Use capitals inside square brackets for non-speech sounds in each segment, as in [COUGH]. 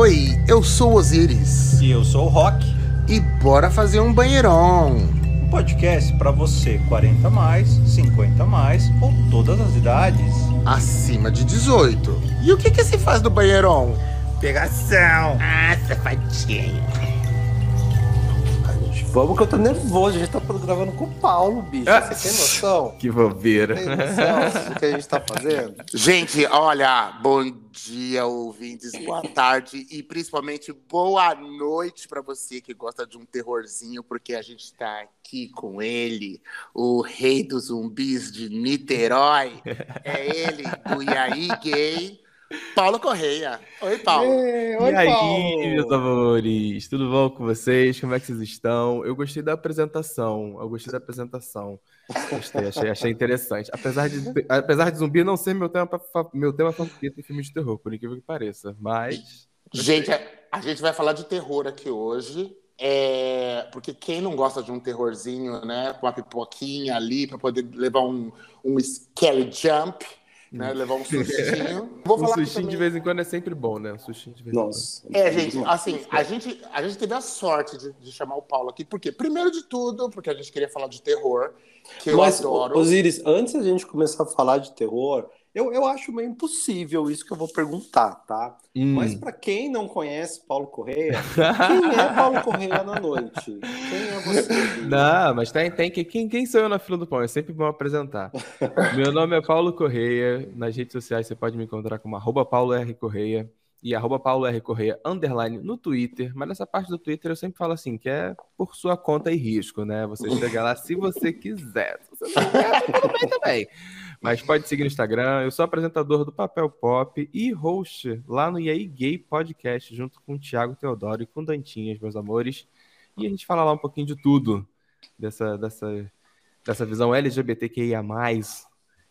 Oi, eu sou Osiris. E eu sou o Rock. E bora fazer um banheirão. Um podcast para você 40 mais, 50 mais ou todas as idades. Acima de 18. E o que que se faz do banheirão? Pegação. Ah, safadinho. Vamos que eu tô nervoso. A gente tá gravando com o Paulo, bicho. Ah. Você tem noção? Que bobeira. Tem noção do que a gente tá fazendo? Gente, olha, bom dia, ouvintes, boa tarde e principalmente boa noite para você que gosta de um terrorzinho, porque a gente tá aqui com ele, o rei dos zumbis de Niterói. É ele, do Iaí Gay, Paulo Correia. Oi, Paulo. Oi, e aí, Paulo. meus amores? Tudo bom com vocês? Como é que vocês estão? Eu gostei da apresentação. Eu gostei da apresentação. Gostei, achei, achei interessante. Apesar de, apesar de zumbi não ser meu tema, meu tema favorito em filmes de terror, por incrível que pareça. Mas. Gente, a, a gente vai falar de terror aqui hoje. É, porque quem não gosta de um terrorzinho, né? Com uma pipoquinha ali para poder levar um, um scary jump, né? Levar um [LAUGHS] sustinho. Vou Um falar sushinho de também- vez em quando é sempre bom, né? Um sushinho de vez em quando. Nossa. É, gente, assim, a gente, a gente teve a sorte de, de chamar o Paulo aqui, porque, primeiro de tudo, porque a gente queria falar de terror, que eu Mas, adoro. Osiris, antes da gente começar a falar de terror, eu, eu acho meio impossível isso que eu vou perguntar, tá? Hum. Mas pra quem não conhece Paulo Correia, quem é Paulo Correia na noite? Quem é você? Não, mas tem, tem que. Quem, quem sou eu na fila do pão? É sempre bom apresentar. Meu nome é Paulo Correia. Nas redes sociais você pode me encontrar como arroba Paulo R. Correia e arroba Paulo R. Correia underline no Twitter. Mas nessa parte do Twitter eu sempre falo assim, que é por sua conta e risco, né? Você chega lá se você quiser. Se você não quer, tudo bem também. Mas pode seguir no Instagram. Eu sou apresentador do Papel Pop e host lá no EA Gay Podcast, junto com o Thiago Teodoro e com Dantinhas, meus amores. E a gente fala lá um pouquinho de tudo, dessa, dessa, dessa visão LGBTQIA.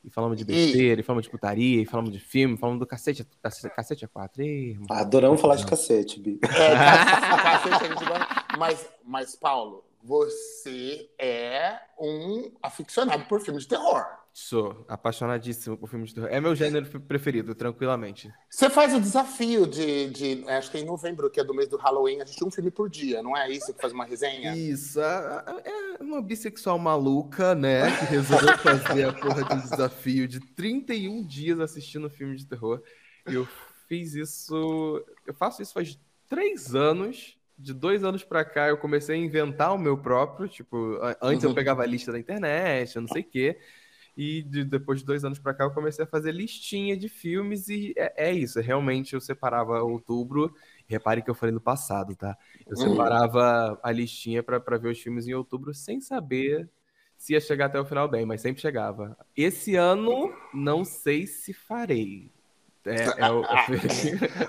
E falamos de besteira, e falamos de putaria, e falamos de filme, falamos do cacete, cacete, cacete a quatro. Irmão. Adoramos falar de cacete, Bi. É, [LAUGHS] cacete, a gente gosta. mas, mas, Paulo, você é um aficionado por filmes de terror. Sou apaixonadíssimo por filmes de terror. É meu gênero preferido, tranquilamente. Você faz o desafio de, de. Acho que é em novembro, que é do mês do Halloween, a gente um filme por dia, não é isso que faz uma resenha? Isso, a- a- é uma bissexual maluca, né? Que resolveu fazer a porra de um desafio de 31 dias assistindo filme de terror. Eu fiz isso. Eu faço isso faz três anos. De dois anos pra cá, eu comecei a inventar o meu próprio. Tipo, antes eu Uhum. pegava a lista da internet, eu não sei o quê. E de- depois de dois anos pra cá, eu comecei a fazer listinha de filmes. E é, é isso. Realmente eu separava outubro. Repare que eu falei no passado, tá? Eu Uhum. separava a listinha pra pra ver os filmes em outubro sem saber se ia chegar até o final bem, mas sempre chegava. Esse ano, não sei se farei. É, é o-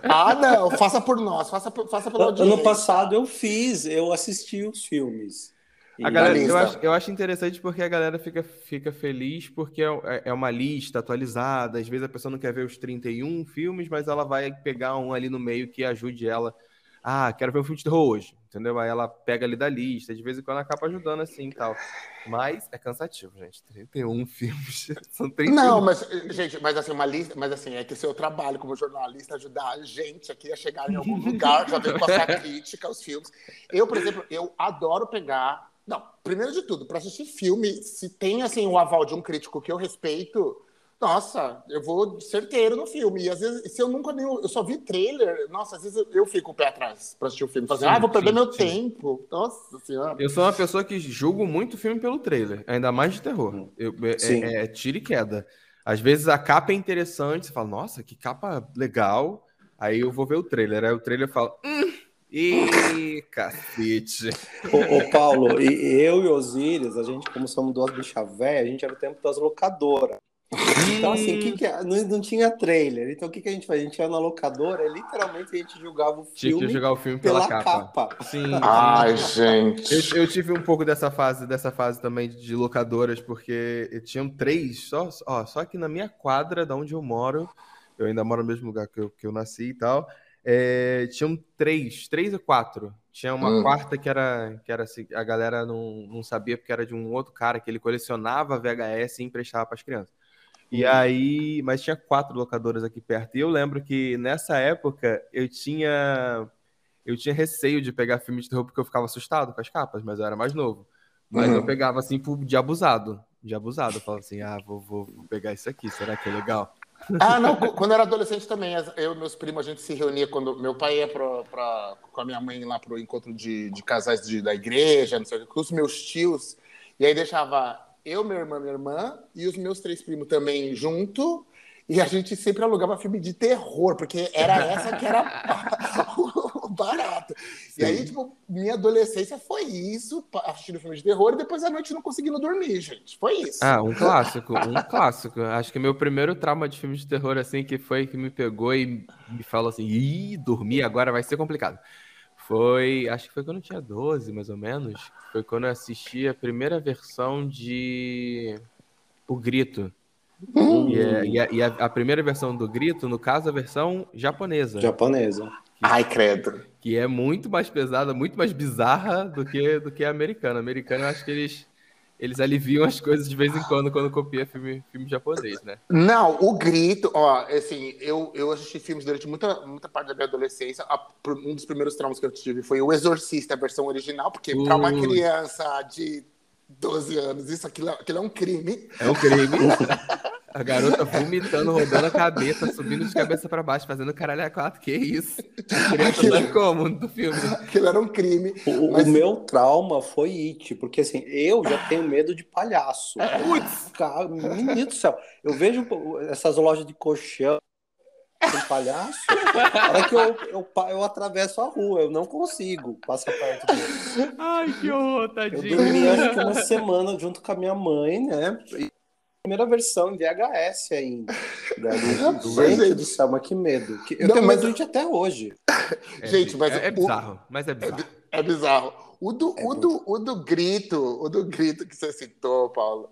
Ah, não, faça por nós, faça, por- faça pela audiência. Ano passado eu fiz, eu assisti os filmes. E- A galera, eu, acho, eu acho interessante porque a galera fica, fica feliz porque é, é uma lista atualizada. Às vezes a pessoa não quer ver os 31 filmes, mas ela vai pegar um ali no meio que ajude ela. Ah, quero ver um filme de terror hoje, entendeu? Aí ela pega ali da lista, de vez em quando acaba ajudando assim e tal. Mas é cansativo, gente. 31 filmes. [LAUGHS] São 31. Não, mas, gente, mas assim, uma lista, mas assim, é que o seu trabalho como jornalista é ajudar a gente aqui a chegar em algum [LAUGHS] lugar, já veio passar crítica aos filmes. Eu, por exemplo, eu adoro pegar. Não, primeiro de tudo, para assistir filme, se tem assim o aval de um crítico que eu respeito, nossa, eu vou certeiro no filme. E às vezes, se eu nunca nem. Eu só vi trailer, nossa, às vezes eu, eu fico o pé atrás para assistir o filme. Falo assim, Sim, ah, vou perder sim, meu sim. tempo. Nossa senhora. Eu sou uma pessoa que julgo muito filme pelo trailer, ainda mais de terror. Eu, é, é, é tiro e queda. Às vezes a capa é interessante, você fala, nossa, que capa legal. Aí eu vou ver o trailer. Aí o trailer fala, hum, ih, cacete. Ô, ô, Paulo, e eu e Osiris, a gente, como somos duas bichas velhas, a gente era o tempo das locadoras. Então, assim, o que que é? não, não tinha trailer. Então, o que, que a gente faz? A gente ia na locadora literalmente a gente julgava o Tinha filme que jogar o filme pela, pela capa. capa. Sim. Ai, gente. Eu, eu tive um pouco dessa fase, dessa fase também de locadoras, porque tinham três, só, ó, só que na minha quadra, da onde eu moro, eu ainda moro no mesmo lugar que eu, que eu nasci e tal, é, tinham três, três ou quatro. Tinha uma Hum. quarta que era, que era assim, a galera não, não sabia porque era de um outro cara que ele colecionava VHS e emprestava para as crianças. E aí, mas tinha quatro locadoras aqui perto. E eu lembro que nessa época eu tinha eu tinha receio de pegar filme de terror porque eu ficava assustado com as capas, mas eu era mais novo. Mas uhum. eu pegava assim de abusado, de abusado. Eu falava assim: "Ah, vou, vou, vou pegar isso aqui, será que é legal?" [LAUGHS] Ah, não, [LAUGHS] quando eu era adolescente também, eu e meus primos, a gente se reunia quando meu pai ia pra, pra com a minha mãe lá pro encontro de, de casais de, da igreja, não sei o que, com os meus tios, e aí deixava eu, meu irmão, minha irmã e os meus três primos também junto, e a gente sempre alugava filme de terror, porque era essa que era [LAUGHS] barato. Sim. E aí, tipo, minha adolescência foi isso, assistindo filme de terror, e depois à noite não conseguindo dormir, gente. Foi isso. Ah, um clássico, um [LAUGHS] clássico. Acho que meu primeiro trauma de filme de terror, assim, que foi que me pegou e me falou assim, ih, dormir agora vai ser complicado. Foi, acho que foi quando eu tinha 12, mais ou menos. Foi quando eu assisti a primeira versão de O Grito Hum. E, é, e, a, e a, a, primeira versão do Grito, no caso, a versão japonesa. Japonesa. Ai, credo. Que é muito mais pesada, muito mais bizarra do que, do que a americana. A americana, eu acho que eles, eles aliviam as coisas de vez em quando quando copia filme, filme japonês, né? Não, o Grito, ó, assim, eu, eu assisti filmes durante muita, muita parte da minha adolescência. um dos primeiros traumas que eu tive foi O Exorcista, a versão original, porque uh. para uma criança de 12 anos. Isso aquilo, aquilo é um crime. É um crime. [LAUGHS] A garota vomitando, rodando a cabeça, subindo de cabeça para baixo, fazendo caralho a quatro. Que isso? Criança aquilo, tá como do filme? Aquilo era um crime. O, mas... o, meu trauma foi It, porque assim, eu já tenho medo de palhaço. Putz! Menino do céu. Eu vejo essas lojas de colchão com palhaço. É que eu, eu, eu atravesso a rua, eu não consigo passar perto dele. Ai, que horror, tadinho. Eu dormi acho que uma semana junto com a minha mãe, né? E primeira versão em VHS ainda. Né? Gente do céu, mas que medo. Eu não, tenho medo mas... de até hoje. É, gente, mas é, é bizarro, mas é bizarro. É, é bizarro. O do, é o, do, o do grito, o do grito que você citou, Paulo,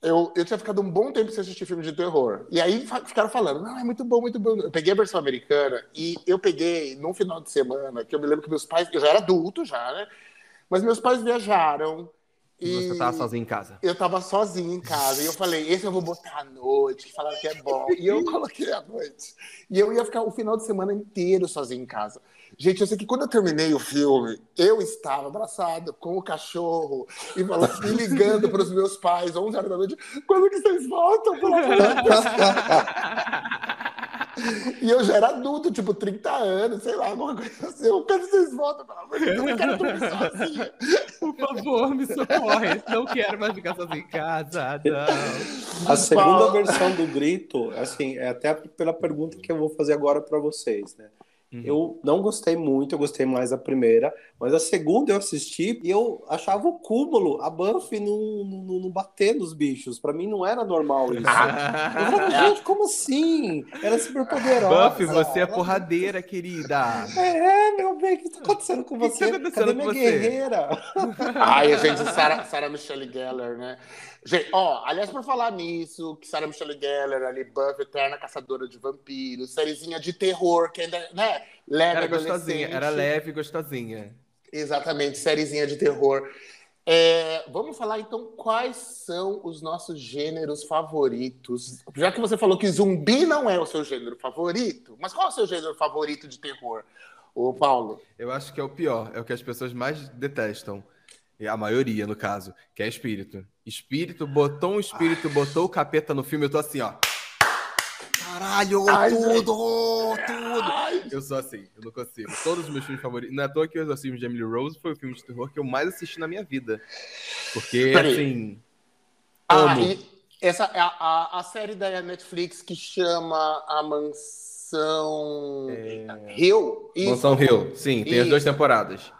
eu, eu tinha ficado um bom tempo sem assistir filme de terror. E aí ficaram falando, não, é muito bom, muito bom. Eu peguei a versão americana e eu peguei num final de semana, que eu me lembro que meus pais, eu já era adulto já, né? Mas meus pais viajaram. E, você tava sozinho em casa? Eu tava sozinho em casa. E eu falei, esse eu vou botar à noite, falaram que é bom. e eu [LAUGHS] coloquei à noite. E eu ia ficar o final de semana inteiro sozinho em casa. Gente, eu sei que quando eu terminei o filme, eu estava abraçado com o cachorro e falando, me ligando para os meus pais, 11 horas da noite, quando que vocês voltam? [LAUGHS] e eu já era adulto, tipo, 30 anos, sei lá, alguma coisa assim. Quando vocês voltam? Pelo amor de Deus, eu não quero dormir sozinha. Por favor, me socorre. Não quero mais ficar sozinho em casa, não. A segunda versão do grito, assim, é até pela pergunta que eu vou fazer agora para vocês, né? Uhum. Eu não gostei muito, eu gostei mais da primeira, mas a segunda eu assisti e eu achava o cúmulo, a Buffy não, não, não bater nos bichos. Pra mim não era normal [LAUGHS] isso. eu falava, [LAUGHS] gente, como assim? Era super poderosa. Buffy, você é porradeira, querida. É, meu bem, o que tá acontecendo com você? Que que tá acontecendo Cadê minha você? guerreira? Ai, gente, Sarah, Sarah Michelle Gellar, né? Gente, ó, aliás, por falar nisso, que Sarah Michelle Gellar, ali, Buffy, Eterna Caçadora de Vampiros, sériezinha de terror, que ainda, né, leve Era gostosinha, era leve e gostosinha. Exatamente, sériezinha de terror. É, vamos falar então quais são os nossos gêneros favoritos. Já que você falou que zumbi não é o seu gênero favorito, mas qual é o seu gênero favorito de terror, o Paulo? Eu acho que é o pior, é o que as pessoas mais detestam. A maioria, no caso, que é espírito. Espírito, botou um espírito, botou o capeta no filme, eu tô assim, ó. Caralho, Ai, tudo, tudo. Ai. Eu sou assim, eu não consigo. Todos os meus filmes favoritos. Não é à toa que o Exorcismo de Emily Rose foi o filme de terror que eu mais assisti na minha vida. Porque, Peraí. assim. Ah, essa é a, a, a, série da Netflix que chama A Mansão é... Hill? Isso. Mansão Hill, sim, tem Isso. as duas temporadas.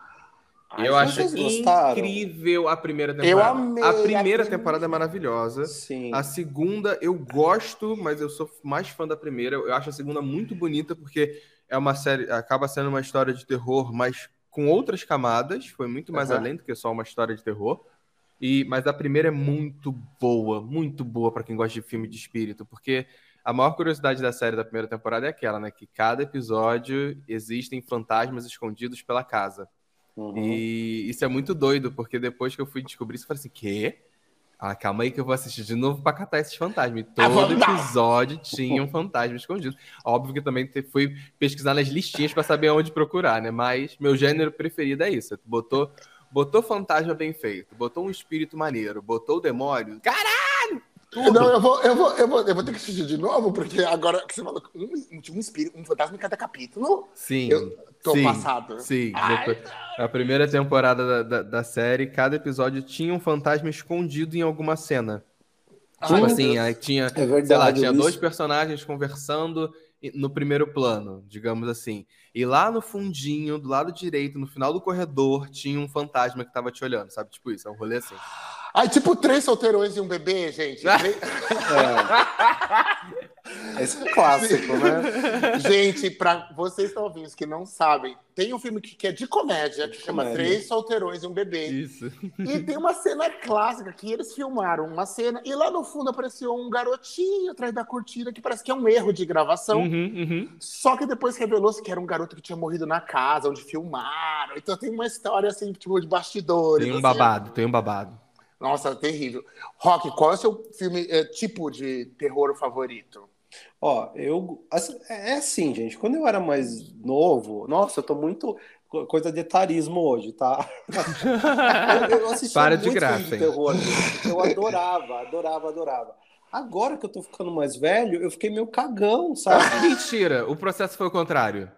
Eu acho incrível a primeira temporada. Eu amei. A primeira temporada é maravilhosa. Sim. A segunda eu gosto, mas eu sou mais fã da primeira. Eu acho a segunda muito bonita porque é uma série, acaba sendo uma história de terror, mas com outras camadas. Foi muito mais uhum. além do que só uma história de terror. E, mas a primeira é muito boa, muito boa para quem gosta de filme de espírito, porque a maior curiosidade da série da primeira temporada é aquela, né? Que cada episódio existem fantasmas escondidos pela casa. Uhum. E isso é muito doido, porque depois que eu fui descobrir isso, eu falei assim, quê? Ah, calma aí que eu vou assistir de novo pra catar esses fantasmas. E Ah, Todo episódio tinha um fantasma escondido. Óbvio que também fui pesquisar nas listinhas pra saber onde procurar, né? Mas meu gênero preferido é isso. Botou, botou fantasma bem feito, botou um espírito maneiro, botou o demônio. Caralho! Tudo. Não, eu vou, eu, vou, eu, vou, eu vou ter que assistir de novo, porque agora que você falou um, um, um espírito, um fantasma em cada capítulo, Sim. eu tô sim, passado. Sim. Ai, Depois- a primeira temporada da, da, da série, cada episódio tinha um fantasma escondido em alguma cena. Ai, Tipo meu assim, aí tinha, É verdade. sei lá, tinha dois personagens conversando no primeiro plano, digamos assim. E lá no fundinho, do lado direito, no final do corredor, tinha um fantasma que tava te olhando, sabe? Tipo isso, é um rolê assim. Ai, tipo, três solteirões e um bebê, gente. [LAUGHS] É. Esse é um clássico, né? [LAUGHS] gente, pra vocês que estão ouvindo que não sabem, tem um filme que, que é de comédia, que chama Comédia. Três Solteirões e um Bebê. Isso. E tem uma cena clássica que eles filmaram uma cena e lá no fundo apareceu um garotinho atrás da cortina que parece que é um erro de gravação. Uhum, uhum. Só que depois revelou-se que era um garoto que tinha morrido na casa onde filmaram. Então tem uma história assim, tipo, de bastidores. Tem um assim. babado, tem um babado. Nossa, terrível. Rock, qual é o seu filme, eh, tipo de terror favorito? Ó, eu. assim, É assim, gente. Quando eu era mais novo, nossa, eu tô muito. co- Coisa de etarismo hoje, tá? [LAUGHS] Eu, eu assistia Para de muito graça, filme de hein? terror. Eu adorava, adorava, adorava. Agora que eu tô ficando mais velho, eu fiquei meio cagão, sabe? [LAUGHS] Mentira, o processo foi o contrário.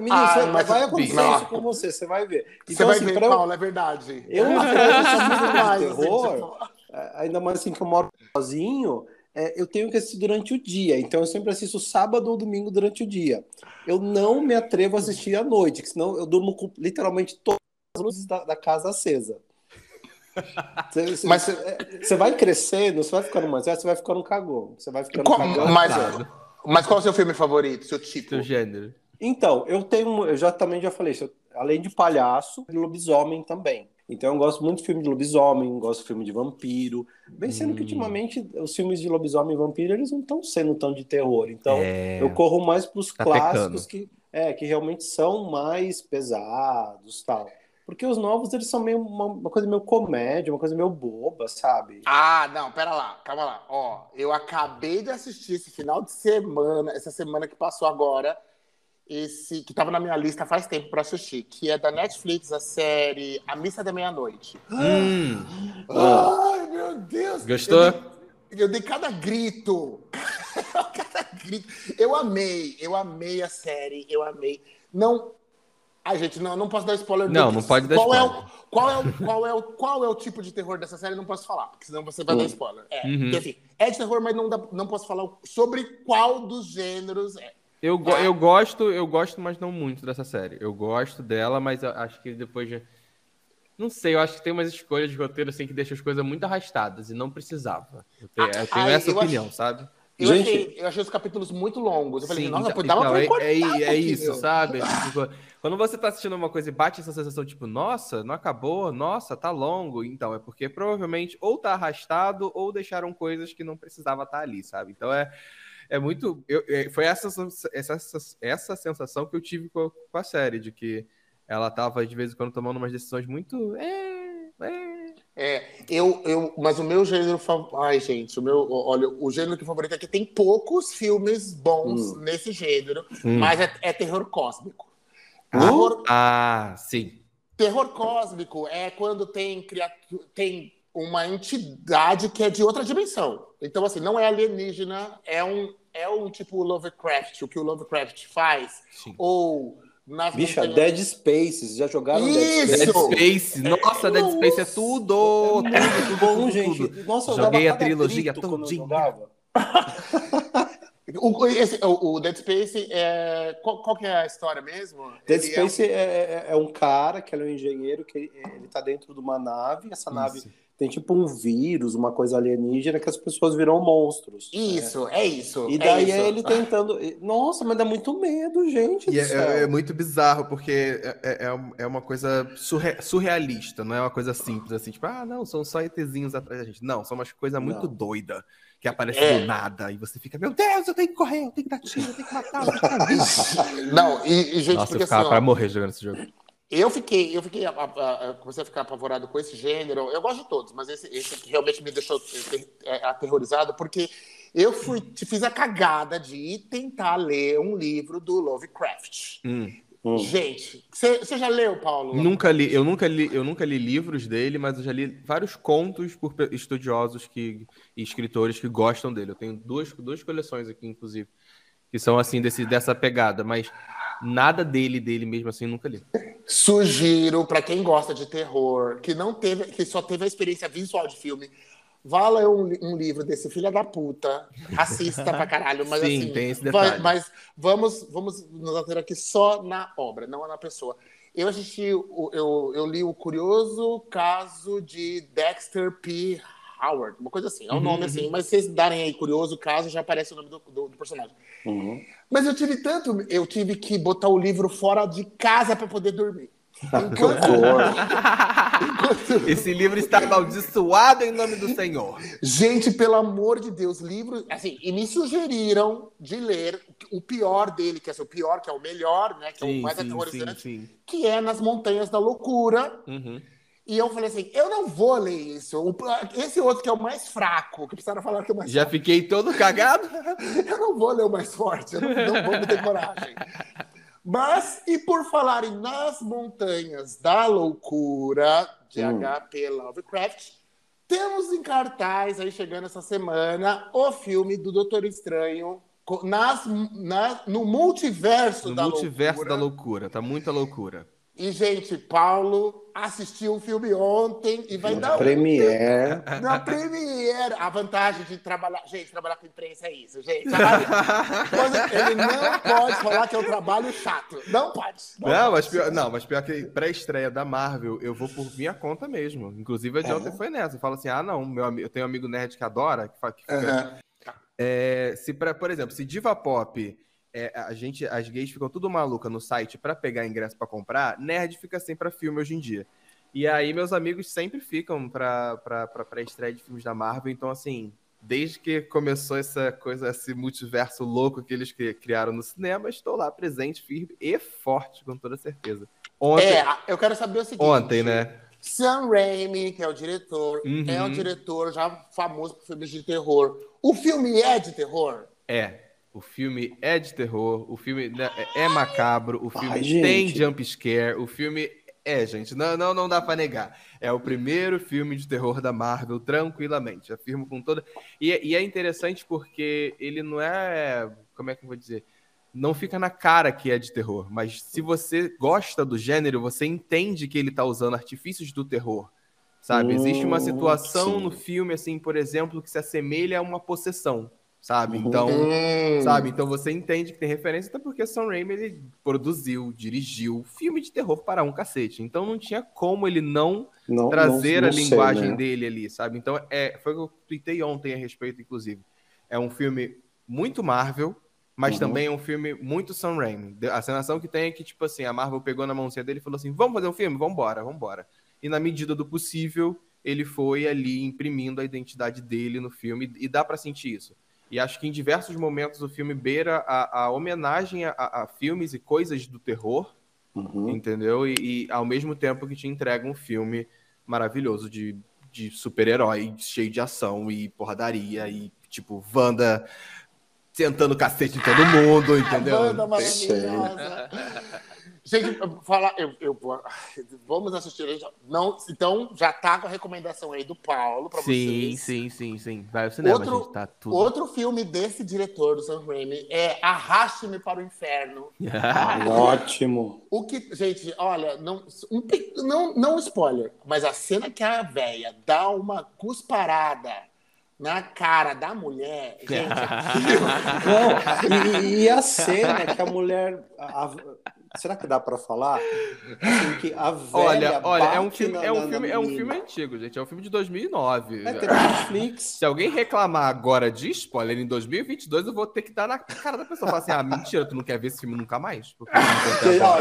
Menino, Ah, você- mas- vai acontecer não. isso com você, você vai ver. Você Então, vai assim, ver, pra eu- Paula, é verdade. Eu, É, eu demais, [LAUGHS] de assim, terror, tipo, é, ainda mais assim que eu moro sozinho, é, eu tenho que assistir durante o dia. Então eu sempre assisto sábado ou domingo durante o dia. Eu não me atrevo a assistir à noite, que senão eu durmo com literalmente todas as luzes da, da casa acesa. [LAUGHS] Você, você- Mas- você, é, você vai crescendo, você vai ficando mais velho, você vai ficando cagão. Você vai ficando cagão. mas, mas qual é o seu filme favorito, seu tipo? Seu gênero. Então, eu tenho, eu já também já falei, isso, eu- além de palhaço, lobisomem também. Então eu gosto muito de filme de lobisomem, gosto de filme de vampiro. Bem sendo que Hum. ultimamente os filmes de lobisomem e vampiro, eles não estão sendo tão de terror. Então É. eu corro mais para os Tá clássicos que, é, que realmente são mais pesados, tal. Porque os novos, eles são meio uma, uma coisa meio comédia, uma coisa meio boba, sabe? Ah, não, pera lá, calma lá. Ó, eu acabei de assistir esse final de semana, essa semana que passou agora, esse que tava na minha lista faz tempo pra assistir, que é da Netflix, a série A Missa da Meia-Noite. Hum, Ai, meu Deus! Gostou? Eu dei, eu dei cada grito. [LAUGHS] cada grito. Eu amei, eu amei a série, eu amei. Não. Ai, gente, não, não posso dar spoiler. Não, não pode dar qual É spoiler. o, qual, é o, qual, é o, qual é o tipo de terror dessa série? Não posso falar, porque senão você vai dar spoiler. É, Uhum. porque, assim, é de terror, mas não, dá, não posso falar sobre qual dos gêneros é. Eu, go- eu gosto, eu gosto, mas não muito dessa série. Eu gosto dela, mas eu acho que depois de. Não sei, eu acho que tem umas escolhas de roteiro assim que deixam as coisas muito arrastadas e não precisava. Eu tenho, eu tenho Ai, essa eu opinião, acho- sabe? Eu, Gente- achei, eu achei os capítulos muito longos. Eu falei, Sim, nossa, então- dava então, pra é, cortar é, é isso, sabe? [LAUGHS] Tipo, quando você tá assistindo uma coisa e bate essa sensação, tipo, nossa, não acabou, nossa, tá longo. Então, é porque provavelmente ou tá arrastado ou deixaram coisas que não precisava estar ali, sabe? Então é, é muito. eu- é, foi essa, essa, essa, sensação que eu tive com a, com a série, de que ela tava de vez em quando tomando umas decisões muito. É, é. É, eu, eu, mas o meu gênero favorito. Ai, gente, o meu. Olha, o gênero que favorito é que tem poucos filmes bons Hum. nesse gênero, Hum. mas é, é terror cósmico. Ah, Terror, ah, sim. terror cósmico é quando tem, criatu- tem uma entidade que é de outra dimensão. Então, assim, não é alienígena, é um, é um tipo Lovecraft, o que o Lovecraft faz, sim. ou nas Bicha, montanhas- Dead Spaces, já jogaram Isso! Dead? Space, nossa, Dead Space é tudo! É muito tudo, bom, tudo, gente. tudo. Nossa, eu Joguei a trilogia todinha. O, esse- o- o Dead Space, é, qual, qual que é a história mesmo? Dead Ele é Space é, é- é um cara que ele é um engenheiro que ele, ele tá dentro de uma nave. Essa nave Isso. Tem tipo um vírus, uma coisa alienígena que as pessoas viram monstros. né? Isso, é isso. E é daí isso. é ele tentando. Nossa, mas dá muito medo, gente. E do é, céu. é- é muito bizarro, porque é, é- é é uma coisa surre- surrealista, não é uma coisa simples assim, tipo, ah, não, são só ETzinhos atrás da gente. Não, são umas coisas muito Não. doidas que aparecem É. do nada, e você fica, meu Deus, eu tenho que correr, eu tenho que dar tiro, eu tenho que matar, eu tenho que [LAUGHS] fazer isso. Não, e, e, gente, Nossa, porque eu ficava assim, pra ó, morrer jogando esse jogo. Eu fiquei, eu fiquei, a, a, a, comecei a ficar apavorado com esse gênero. Eu gosto de todos, mas esse, esse aqui realmente me deixou é, aterrorizado, porque eu fui, te fiz a cagada de tentar ler um livro do Lovecraft. Hum. Hum. Gente, você já leu, Paulo? Nunca li, eu nunca li, eu nunca li livros dele, mas eu já li vários contos por estudiosos que, e escritores que gostam dele. Eu tenho duas, duas coleções aqui, inclusive, que são assim desse, dessa pegada, mas nada dele, dele mesmo assim, nunca li. Sugiro para quem gosta de terror, que não teve, que só teve a experiência visual de filme, Vá ler um, um, livro desse filho da puta, assista pra caralho, mas Sim, assim. Tem esse detalhe. Vai, mas vamos, vamos nos ater aqui só na obra, não na pessoa. Eu assisti, eu, eu, eu li o curioso caso de Dexter P. Howard, uma coisa assim, é um uhum, nome assim, uhum. mas se vocês darem aí curioso caso, já aparece o nome do, do, do personagem. Uhum. Mas eu tive tanto, eu tive que botar o livro fora de casa para poder dormir. [LAUGHS] Esse livro está amaldiçoado em nome do Senhor. Gente, pelo amor de Deus, livro. Assim, e me sugeriram de ler o pior dele, que é o pior, que é o melhor, né? Que sim, é o mais sim, aterrorizante, sim, que é Nas Montanhas da Loucura. Uhum. E eu falei assim: eu não vou ler isso. Esse outro que é o mais fraco, que precisaram falar que é o mais Já fiquei todo cagado. [LAUGHS] eu não vou ler o mais forte, eu não, não vou me ter coragem. Mas, e por falarem nas montanhas da loucura, de hum. HP Lovecraft, temos em cartaz, aí chegando essa semana, o filme do Doutor Estranho nas, nas, no multiverso no da multiverso loucura. da loucura, tá muita loucura. E, gente, Paulo assistiu o filme ontem e vai na dar. Premiere. Na Premiere. A vantagem de trabalhar. Gente, trabalhar com imprensa é isso, gente. Ele não pode falar que é um trabalho chato. Não pode. Não, não, Mas, pior, não mas pior que pré-estreia da Marvel, eu vou por minha conta mesmo. Inclusive, a de ontem foi nessa. Fala assim: ah, não, meu, eu tenho um amigo nerd que adora, que, que fica. Uhum. É, se pra, por exemplo, se Diva Pop é, a gente, as gays ficam tudo maluca no site para pegar ingresso para comprar, nerd fica sempre para filme hoje em dia. E aí meus amigos sempre ficam para para estreia de filmes da Marvel, então assim, desde que começou essa coisa, esse multiverso louco que eles criaram no cinema, estou lá presente, firme e forte, com toda certeza. Ontem, é, eu quero saber o seguinte. Ontem, né? Sam Raimi, que é o diretor, uhum. é um diretor já famoso por filmes de terror. O filme é de terror? É. O filme é de terror, o filme né, é, é macabro, o filme Ai, tem jump scare, o filme é, gente, não, não, não dá para negar. É o primeiro filme de terror da Marvel, tranquilamente. Afirmo com toda. E, e, é interessante porque ele não é. Como é que eu vou dizer? Não fica na cara que é de terror. Mas se você gosta do gênero, você entende que ele tá usando artifícios do terror. Sabe? Existe uma hum, situação no filme, assim, por exemplo, que se assemelha a uma possessão sabe? Então, uhum. sabe? Então você entende que tem referência, até porque Sam Raimi ele produziu, dirigiu filme de terror para um cacete. Então não tinha como ele não, não trazer não, não a linguagem sei, né? dele ali, sabe? Então é, foi o que eu tuitei ontem a respeito, inclusive. É um filme muito Marvel, mas uhum. também é um filme muito Sam Raimi. A sensação que tem é que, tipo assim, a Marvel pegou na mãozinha dele e falou assim: vamos fazer um filme? Vambora, vambora. E na medida do possível, ele foi ali imprimindo a identidade dele no filme, e dá para sentir isso. E acho que em diversos momentos o filme beira a, a homenagem a, a, filmes e coisas do terror, uhum. entendeu? E, e, ao mesmo tempo que te entrega um filme maravilhoso de, de super-herói, cheio de ação e porradaria, e tipo, Wanda tentando cacete em todo mundo, [LAUGHS] entendeu? A Wanda maravilhosa. Gente, falar, eu, eu, vamos assistir. Não, então, já tá com a recomendação aí do Paulo para vocês. Sim, sim, sim, sim. Vai ao cinema, outro, gente, tá tudo. Outro filme desse diretor, do Sam Raimi, é Arraste-me para o Inferno. [LAUGHS] Ótimo. O que, gente, olha, não, um, não, não spoiler, mas a cena que a véia dá uma cusparada na cara da mulher, gente. [LAUGHS] não, e, e, a cena que a mulher. A, Será que dá para falar? Assim, que a velha olha, olha, é um filme, na, é um filme, é um filme antigo, gente. É um filme de 2009. É, Netflix. Se alguém reclamar agora de spoiler em 2022, eu vou ter que dar na cara da pessoa. Falar assim, ah, mentira, tu não quer ver esse filme nunca mais?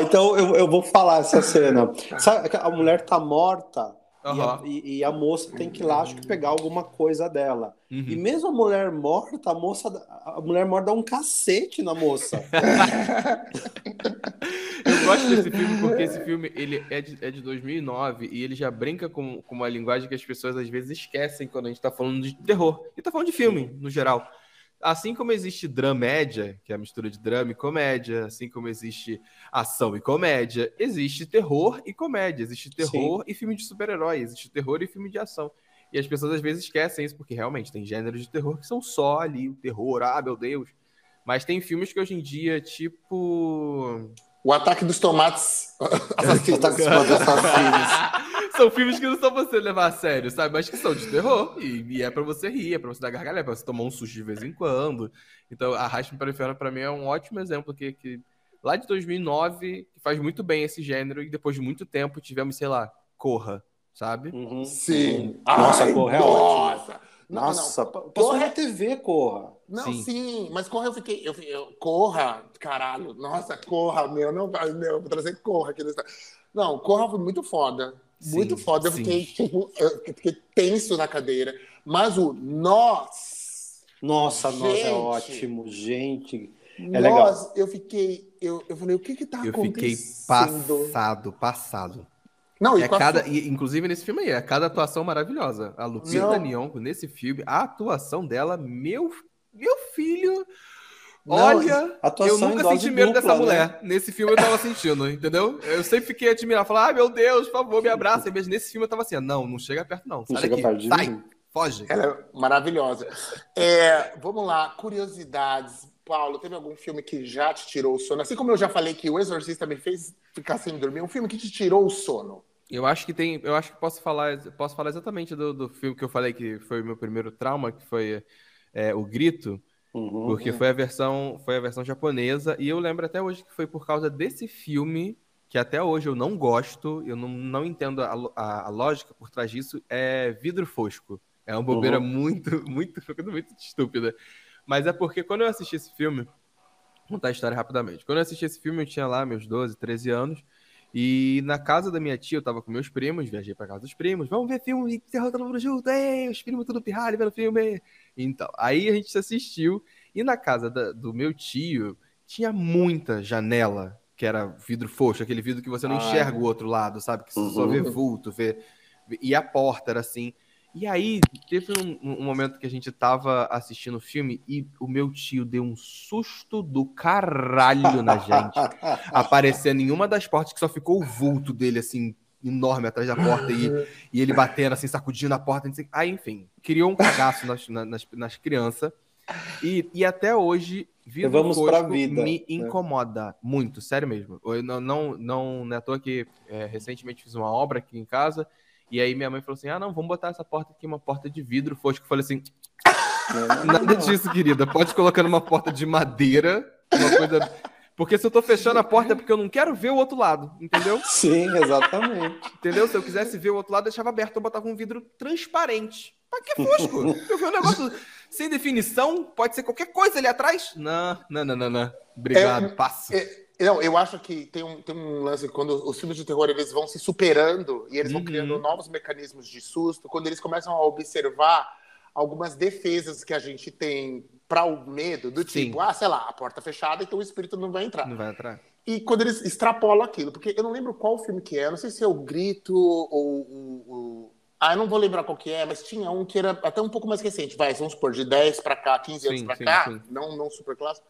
então eu, eu vou falar essa cena. Sabe, a mulher tá morta Uhum. E, a, e, e, a, moça tem que ir lá, acho que pegar alguma coisa dela. Uhum. E mesmo a mulher morta, a moça, a mulher morta dá um cacete na moça. [LAUGHS] eu gosto desse filme porque esse filme ele é de, é de 2009 e ele já brinca com, com uma linguagem que as pessoas às vezes esquecem quando a gente tá falando de terror. E tá falando de filme, no geral. Assim como existe dramédia, que é a mistura de drama e comédia, assim como existe ação e comédia, existe terror e comédia, existe terror Sim. e filme de super-herói, existe terror e filme de ação. E as pessoas às vezes esquecem isso, porque realmente tem gêneros de terror que são só ali o terror, ah, meu Deus. Mas tem filmes que hoje em dia, tipo. O Ataque dos Tomates. [LAUGHS] [LAUGHS] Assassinos. assassinos. São filmes que não são pra você levar a sério, sabe? Mas que são de terror. E, e é pra você rir, é pra você dar gargalhada, é pra você tomar um susto de vez em quando. Então, Arraste-me para o Inferno, pra mim, é um ótimo exemplo que, que lá de 2009, que faz muito bem esse gênero, e depois de muito tempo tivemos, sei lá, Corra, sabe? Uhum. Sim. Nossa, Ai, Corra é nossa. Nossa, não, não. passou na TV, Corra. Não, sim. sim, mas Corra eu fiquei. Eu, eu, corra, caralho. Nossa, Corra, meu, não vai, meu, vou trazer Corra aqui. Não, Corra foi muito foda. Muito sim, foda. Eu fiquei, tipo, eu fiquei tenso na cadeira. Mas o Nós. Nossa, gente, Nós é ótimo, gente. É nós, legal. eu fiquei. Eu, eu falei, o que que tá eu acontecendo? Eu fiquei passado, passado. Não, e é cada, a... e, inclusive nesse filme aí, é cada atuação maravilhosa. A Lupita Nyong'o nesse filme, a atuação dela, meu, meu filho, não, olha, eu nunca senti medo dupla, dessa né? mulher. Né? Nesse filme eu tava sentindo, entendeu? Eu sempre fiquei admirado, falar, ai meu Deus, por favor, me abraça. Mas nesse filme eu tava assim, não, não chega perto não, sai não daqui, perto sai, foge. Ela é maravilhosa. É, vamos lá, curiosidades. Paulo, teve algum filme que já te tirou o sono? Assim como eu já falei que o Exorcista me fez ficar sem dormir, um filme que te tirou o sono? Eu acho que tem. Eu acho que posso falar, posso falar exatamente do, do filme que eu falei que foi o meu primeiro trauma, que foi é, O Grito. Uhum, porque foi a versão foi a versão japonesa e eu lembro até hoje que foi por causa desse filme que até hoje eu não gosto, eu não, não entendo a, a, a lógica por trás disso, é vidro fosco. É uma bobeira uhum. muito, [LAUGHS] muito, muito estúpida. Mas é porque quando eu assisti esse filme, vou contar a história rapidamente. Quando eu assisti esse filme, eu tinha lá meus 12, 13 anos. E na casa da minha tia, eu tava com meus primos, viajei pra casa dos primos, vamos ver filme, terror todo mundo junto, ei, os primos tudo pirralho vendo filme. Então, aí a gente se assistiu, e na casa da, do meu tio, tinha muita janela, que era vidro fosco, aquele vidro que você não ah, enxerga o outro lado, sabe? Que você uhum. só vê uhum. vulto, vê... E a porta era assim. E aí, teve um, um, momento que a gente tava assistindo o filme e o meu tio deu um susto do caralho na gente. [LAUGHS] aparecendo em uma das portas que só ficou o vulto dele, assim, enorme atrás da porta e, e ele batendo, assim, sacudindo a porta. Assim. Aí, enfim, criou um cagaço nas, nas, nas crianças. E, e até hoje, Vivo Vamos pra vida, me né? incomoda muito, sério mesmo. Eu não, não, não, não é à toa que é, recentemente fiz uma obra aqui em casa e aí minha mãe falou assim: ah, não, vamos botar essa porta aqui, uma porta de vidro fosco. Eu falei assim: nada disso, querida. Pode colocar numa porta de madeira, uma coisa. Porque se eu tô fechando a porta é porque eu não quero ver o outro lado, entendeu? [LAUGHS] Sim, exatamente. Entendeu? Se eu quisesse ver o outro lado, deixava aberto, eu botava um vidro transparente. Pra que fosco? [LAUGHS] Eu vi um negócio sem definição, pode ser qualquer coisa ali atrás. Não, não, não, não, não. Obrigado, é, passa. É, não, eu acho que tem um, tem um lance quando os filmes de terror eles vão se superando e eles vão uhum. criando novos mecanismos de susto, quando eles começam a observar algumas defesas que a gente tem para o medo, do Sim. tipo, ah, sei lá, a porta fechada, então o espírito não vai entrar. Não vai entrar. E quando eles extrapolam aquilo, porque eu não lembro qual filme que é, não sei se é o Grito ou o, o... Ah, eu não vou lembrar qual que é, mas tinha um que era até um pouco mais recente, vai, vamos supor, de 10 para cá, 15 anos para cá, sim. Não, não super clássico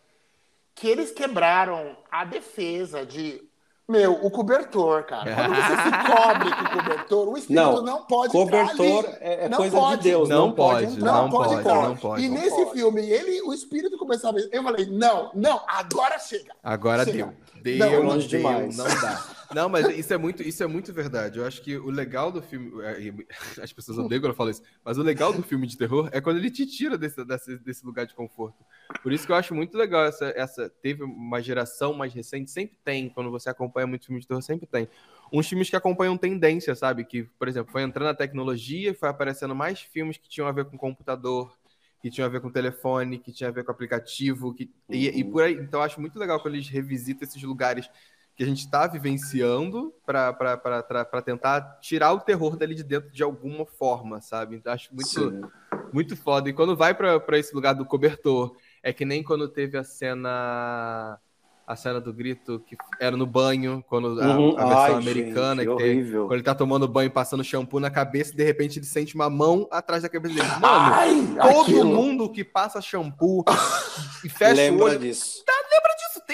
que eles quebraram a defesa de meu, o cobertor, cara. Quando você se [LAUGHS] cobre com o cobertor, o espírito não, não pode cobertor é, é, não coisa pode, de Deus. Não, não pode, pode não, não, pode, pode, não pode. E nesse pode. filme, ele, o espírito começava a... Eu falei, não, não, agora chega. Agora chega. deu. Deu, não, deu, demais. não dá. [LAUGHS] Não, mas isso é muito, isso é muito verdade. Eu acho que o legal do filme, é, [LAUGHS] as pessoas odeiam quando eu falo isso, mas o legal do filme de terror é quando ele te tira desse, desse, desse lugar de conforto. Por isso que eu acho muito legal essa, essa. Teve uma geração mais recente, sempre tem, quando você acompanha muito filme de terror, sempre tem. Uns filmes que acompanham tendência, sabe? Que, por exemplo, foi entrando a tecnologia, foi aparecendo mais filmes que tinham a ver com computador, que tinham a ver com telefone, que tinha a ver com aplicativo, que, uhum. e, e, uhum. por aí. Então, eu acho muito legal quando eles revisitam esses lugares que a gente está vivenciando para tentar tirar o terror dali de dentro de alguma forma, sabe? Então acho muito, muito foda. E quando vai para esse lugar do cobertor, é que nem quando teve a cena a cena do grito que era no banho, quando a, Uhum. a versão Ai, americana, gente, que tem, horrível. quando ele tá tomando banho, passando shampoo na cabeça, e de repente ele sente uma mão atrás da cabeça dele. Mano, Ai, todo aquilo. mundo que passa shampoo [LAUGHS] e fecha o Lembra olho disso. disso,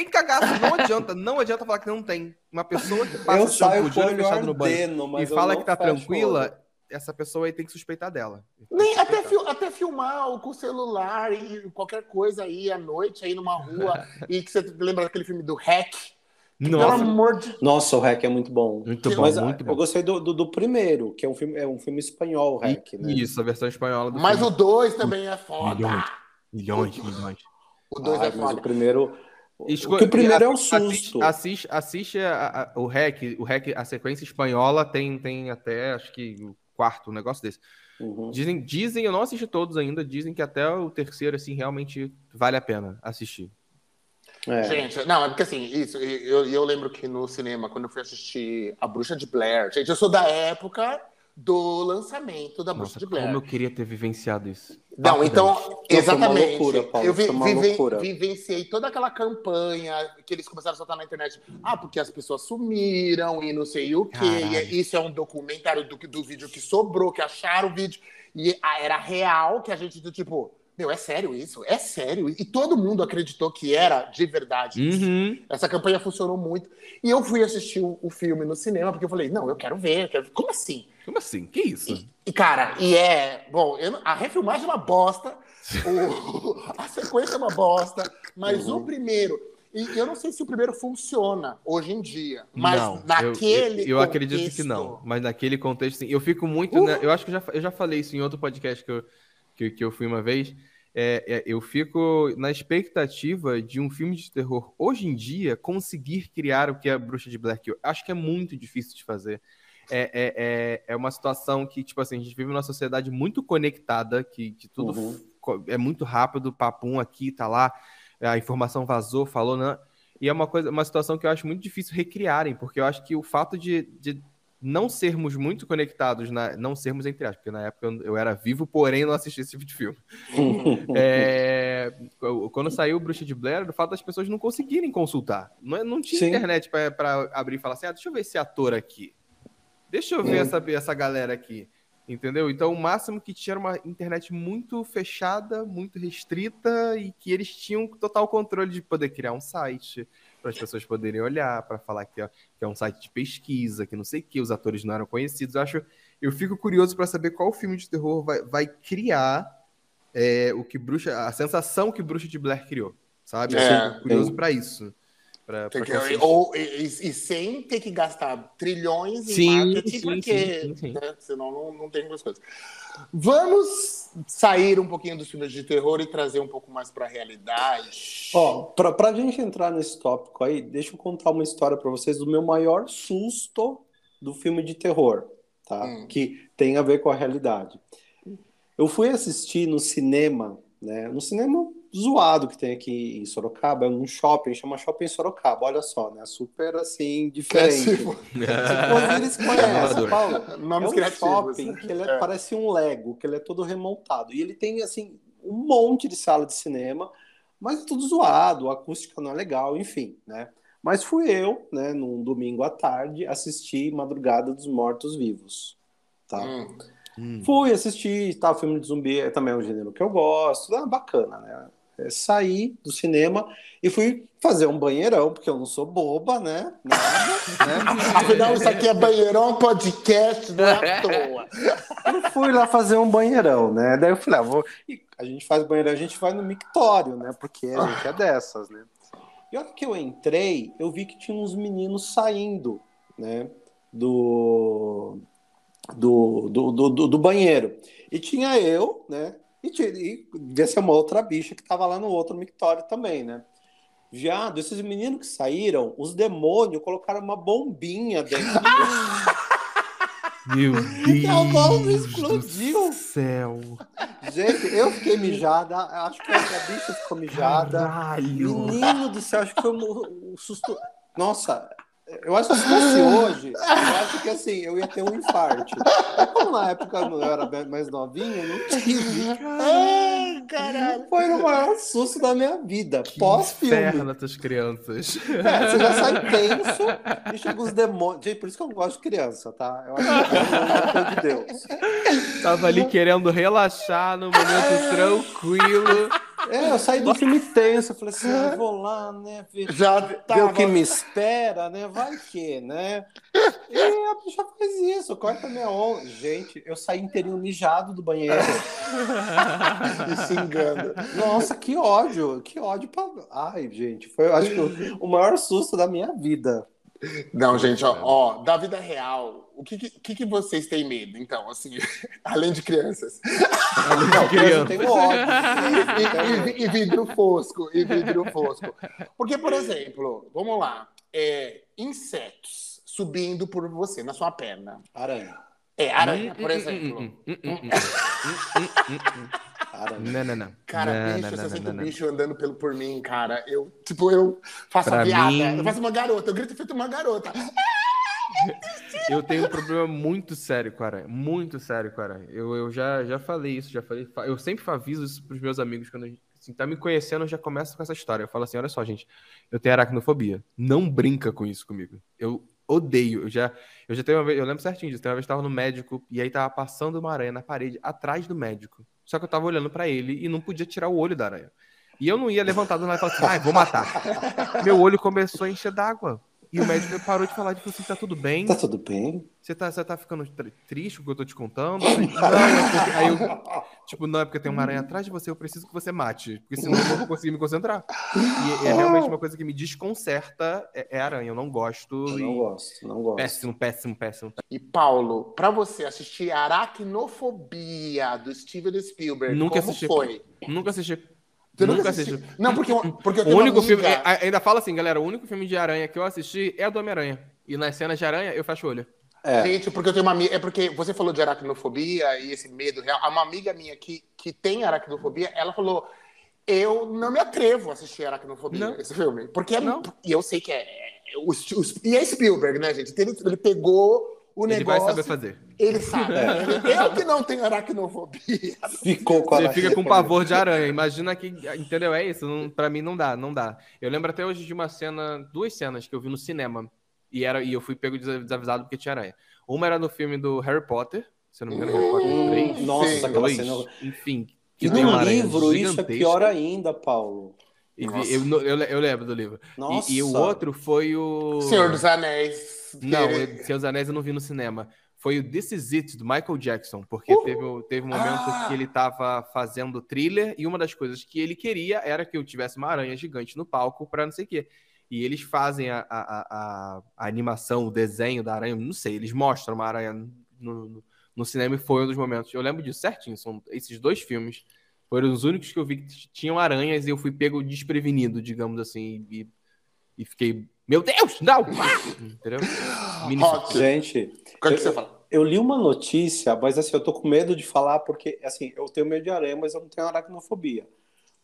tem cagaço, não adianta, não adianta falar que não tem. Uma pessoa que passa Eu shampoo saio de o olho fechado no banho e eu fala que tá o tranquila, olho. essa pessoa aí tem que suspeitar dela. Nem, até, fil- até filmar com o celular e qualquer coisa aí à noite, aí numa rua. [LAUGHS] e que você lembra daquele filme do Hack? Pelo Nossa, amor de Nossa, o REC é muito bom. muito bom, Mas ah, muito eu bom. gostei do, do, do primeiro, que é um filme, é um filme espanhol, o REC, né? Isso, a versão espanhola do Mas filme. o 2 também é foda. Milhões. Milhões, milhões. O 2 Ai, é foda. o primeiro. Esco- Porque o primeiro é um assiste- susto. Assiste, assiste a- a- o REC, o REC, a sequência espanhola tem, tem até, acho que o quarto, um negócio desse. Uhum. Dizem, dizem, eu não assisti todos ainda, dizem que até o terceiro, assim, realmente vale a pena assistir. É. Gente, não, é porque assim, isso, e eu, eu lembro que no cinema, quando eu fui assistir A Bruxa de Blair, gente, eu sou da época do lançamento da Bruxa Nossa, de Blair. como eu queria ter vivenciado isso. Não, então, exatamente. loucura, Paulo, eu vi- vive- vivenciei toda aquela campanha que eles começaram a soltar na internet. Ah, porque as pessoas sumiram e não sei o quê. Caralho. E é- isso é um documentário do, que- do vídeo que sobrou, que acharam o vídeo. E ah, era real que a gente, do tipo, meu, é sério isso? É sério? E todo mundo acreditou que era de verdade isso. Uhum. Essa campanha funcionou muito. E eu fui assistir o, o filme no cinema, porque eu falei, não, eu quero ver. eu quero ver. Como assim? Como assim? Que isso? E, cara, e é. Bom, eu a refilmagem é uma bosta, [LAUGHS] o- a sequência é uma bosta, mas Uhum. o primeiro. E eu não sei se o primeiro funciona hoje em dia, mas Não, eu- naquele. Eu, eu acredito que não, mas naquele contexto, sim. Eu fico muito. Uh! né, eu acho que eu já, eu já falei isso em outro podcast que eu, que, que eu fui uma vez. É, é, eu fico na expectativa de um filme de terror hoje em dia conseguir criar o que é a Bruxa de que Eu acho que é muito difícil de fazer. É, é, é, é uma situação que, tipo assim, a gente vive numa sociedade muito conectada, que, que tudo Uhum. é muito rápido, papum aqui, tá lá, a informação vazou, falou, né? E é uma coisa, uma situação que eu acho muito difícil recriarem, porque eu acho que o fato de, de não sermos muito conectados, na, não sermos entre aspas, porque na época eu, eu era vivo, porém não assistia esse tipo de filme. [LAUGHS] É, quando saiu o Bruxa de Blair, o fato das pessoas não conseguirem consultar. Não, não tinha Sim. internet para abrir e falar assim: ah, deixa eu ver esse ator aqui. Deixa eu ver Hum. essa, essa galera aqui. Entendeu? Então, o máximo que tinha era uma internet muito fechada, muito restrita e que eles tinham total controle de poder criar um site para as pessoas poderem olhar, para falar que é, que é um site de pesquisa, que não sei o que, os atores não eram conhecidos. Eu acho, eu fico curioso para saber qual filme de terror vai, vai criar é, o que bruxa, a sensação que Bruxa de Blair criou, sabe? Eu É, fico curioso para isso. Pra, pra que- ou, e, e- sem ter que gastar trilhões em Sim, marketing, sim, porque sim, sim. né, senão não, não tem muitas coisas. Vamos sair um pouquinho dos filmes de terror e trazer um pouco mais para a realidade. Ó, pra, pra gente entrar nesse tópico aí, deixa eu contar uma história pra vocês do meu maior susto do filme de terror, tá? Hum. Que tem a ver com a realidade. Eu fui assistir no cinema, né? No cinema zoado que tem aqui em Sorocaba, é um shopping, chama Shopping Sorocaba, olha só, né? Super assim, diferente. Tipo, [LAUGHS] eles conhecem, Inovador. Paulo. Nomes é um criativos. shopping que ele é- É. parece um Lego, que ele é todo remontado. E ele tem, assim, um monte de sala de cinema, mas é tudo zoado, a acústica não é legal, enfim, né? Mas fui eu, né, num domingo à tarde, assistir Madrugada dos Mortos Vivos, tá? Hum. Hum. Fui assistir, tá, filme de zumbi é também um gênero que eu gosto, ah, bacana, né? É, saí do cinema e fui fazer um banheirão, porque eu não sou boba, né? Nada, né? [LAUGHS] Afinal, isso aqui é banheirão podcast, não é à [LAUGHS] toa. Eu fui lá fazer um banheirão, né? Daí eu falei, ah, vou... a gente faz banheirão, a gente vai no mictório, né? Porque a gente é dessas, né? E hora que eu entrei, eu vi que tinha uns meninos saindo, né? Do, do, do, do- do banheiro. E tinha eu, né? E, tinha, e devia ser uma outra bicha que tava lá no outro mictório também, né? Viado, esses meninos que saíram, os demônios colocaram uma bombinha dentro do [LAUGHS] Meu E a bomba Deus explodiu. do céu. Gente, eu fiquei mijada, acho que a bicha ficou mijada. Caralho. Menino do céu, acho que foi um, um susto. Nossa, Eu acho que se fosse hoje, eu acho que assim, eu ia ter um infarto. Mas como na época eu era mais novinho, eu não tive. Ai, caralho. Foi o maior susto da minha vida. Pós-filme. Inferno essas crianças. É, você já sai tenso e chega os demônios. Gente, por isso que eu não gosto de criança, tá? Eu acho que é coisa de Deus. Tava ali querendo relaxar no momento tranquilo. É, eu saí do filme tenso, eu falei assim, ah, vou lá, né, ver, Já ver tava... o que me espera, né, vai que, né? E a bicha faz isso, corta minha onda. Gente, eu saí inteirinho mijado do banheiro. E se engana. Nossa, que ódio, que ódio. Pra... Ai, gente, foi, eu acho que o, o maior susto da minha vida. Não, gente, ó, ó, da vida real, o que, que, que vocês têm medo, então, assim, além de crianças? Não, criança. eu tenho ódio. E, e- e vidro fosco, e vidro fosco. Porque, por exemplo, vamos lá, é, insetos subindo por você, na sua perna. Aranha, É, aranha, por Hum, exemplo. hum, hum, hum, hum, hum. aranha. Não, não, não. Cara, Não, bicho, não, se não, eu sinto não, não. bicho andando pelo, por mim, cara, eu, tipo, eu faço Pra a piada, mim- eu faço uma garota, eu grito feito uma garota. [LAUGHS] Eu tenho um problema muito sério com aranha. Muito sério com aranha. Eu, eu já, já falei isso, já falei. fa- Eu sempre aviso isso pros meus amigos quando gente assim, tá me conhecendo, eu já começo com essa história. Eu falo assim: olha só, gente, eu tenho aracnofobia. Não brinca com isso comigo. Eu odeio. Eu já, eu já tenho uma vez, eu lembro certinho disso. Tem uma vez que tava no médico e aí tava passando uma aranha na parede atrás do médico. Só que eu tava olhando pra ele e não podia tirar o olho da aranha. E eu não ia levantar do nada e falar assim, ai, vou matar. Meu olho começou a encher d'água. E o médico parou de falar, tipo assim, tá tudo bem? Tá tudo bem? Você tá, você tá ficando tr- triste com o que eu tô te contando? [LAUGHS] Não, é porque... Aí eu, tipo, não, é porque tem uma aranha atrás de você, eu preciso que você mate. Porque senão eu não vou conseguir me concentrar. E é realmente uma coisa que me desconcerta, é, é aranha. Eu não gosto. Eu não gosto, não gosto. Péssimo, péssimo, péssimo. E Paulo, pra você assistir Aracnofobia do Steven Spielberg, Nunca como assisti. foi? Nunca assisti. Você nunca assistiu? assisti. Não, porque, eu- porque eu O tenho uma único amiga- filme. é, ainda fala assim, galera, o único filme de aranha que eu assisti é o do Homem-Aranha. E nas cenas de aranha, eu fecho o olho. É, Gente, porque eu tenho uma amiga. É porque você falou de aracnofobia e esse medo real. Uma amiga minha que, que tem aracnofobia, ela falou: Eu não me atrevo a assistir aracnofobia, Não. esse filme. Porque é, Não. E eu sei que é. é o, o- e é Spielberg, né, gente? Ele, ele pegou o Ele vai negócio. saber fazer. Ele sabe. Eu que não tenho aracnofobia. ficou com a Você fica com pavor de aranha. Imagina que. Entendeu? É isso. Não, pra mim não dá, não dá. Eu lembro até hoje de uma cena, duas cenas que eu vi no cinema. E, era, e eu fui pego desa- desavisado porque tinha aranha. Uma era no filme do Harry Potter. Se eu não me engano, Harry Potter Hum, 3. nossa, Sim. aquela cena. Enfim. E tem uma no livro, isso é pior ainda, Paulo. E Nossa. eu, eu, eu lembro do livro. Nossa. E, e o outro foi o. Senhor dos Anéis. Não, Senhor dos Anéis eu não vi no cinema. Foi o This Is It, do Michael Jackson, porque teve, teve um momento Ah! que ele tava fazendo thriller e uma das coisas que ele queria era que eu tivesse uma aranha gigante no palco pra não sei o quê. E eles fazem a, a, a, a- animação, o desenho da aranha, não sei, eles mostram uma aranha no, no, no cinema e foi um dos momentos. Eu lembro disso certinho, são esses dois filmes foram os únicos que eu vi que tinham aranhas e eu fui pego desprevenido, digamos assim, e, e fiquei, meu Deus, não! Ah! Entendeu? [GASPS] Rock. Gente, O que, que você fala? eu li uma notícia, mas assim, eu tô com medo de falar porque, assim, eu tenho medo de aranha, mas eu não tenho aracnofobia.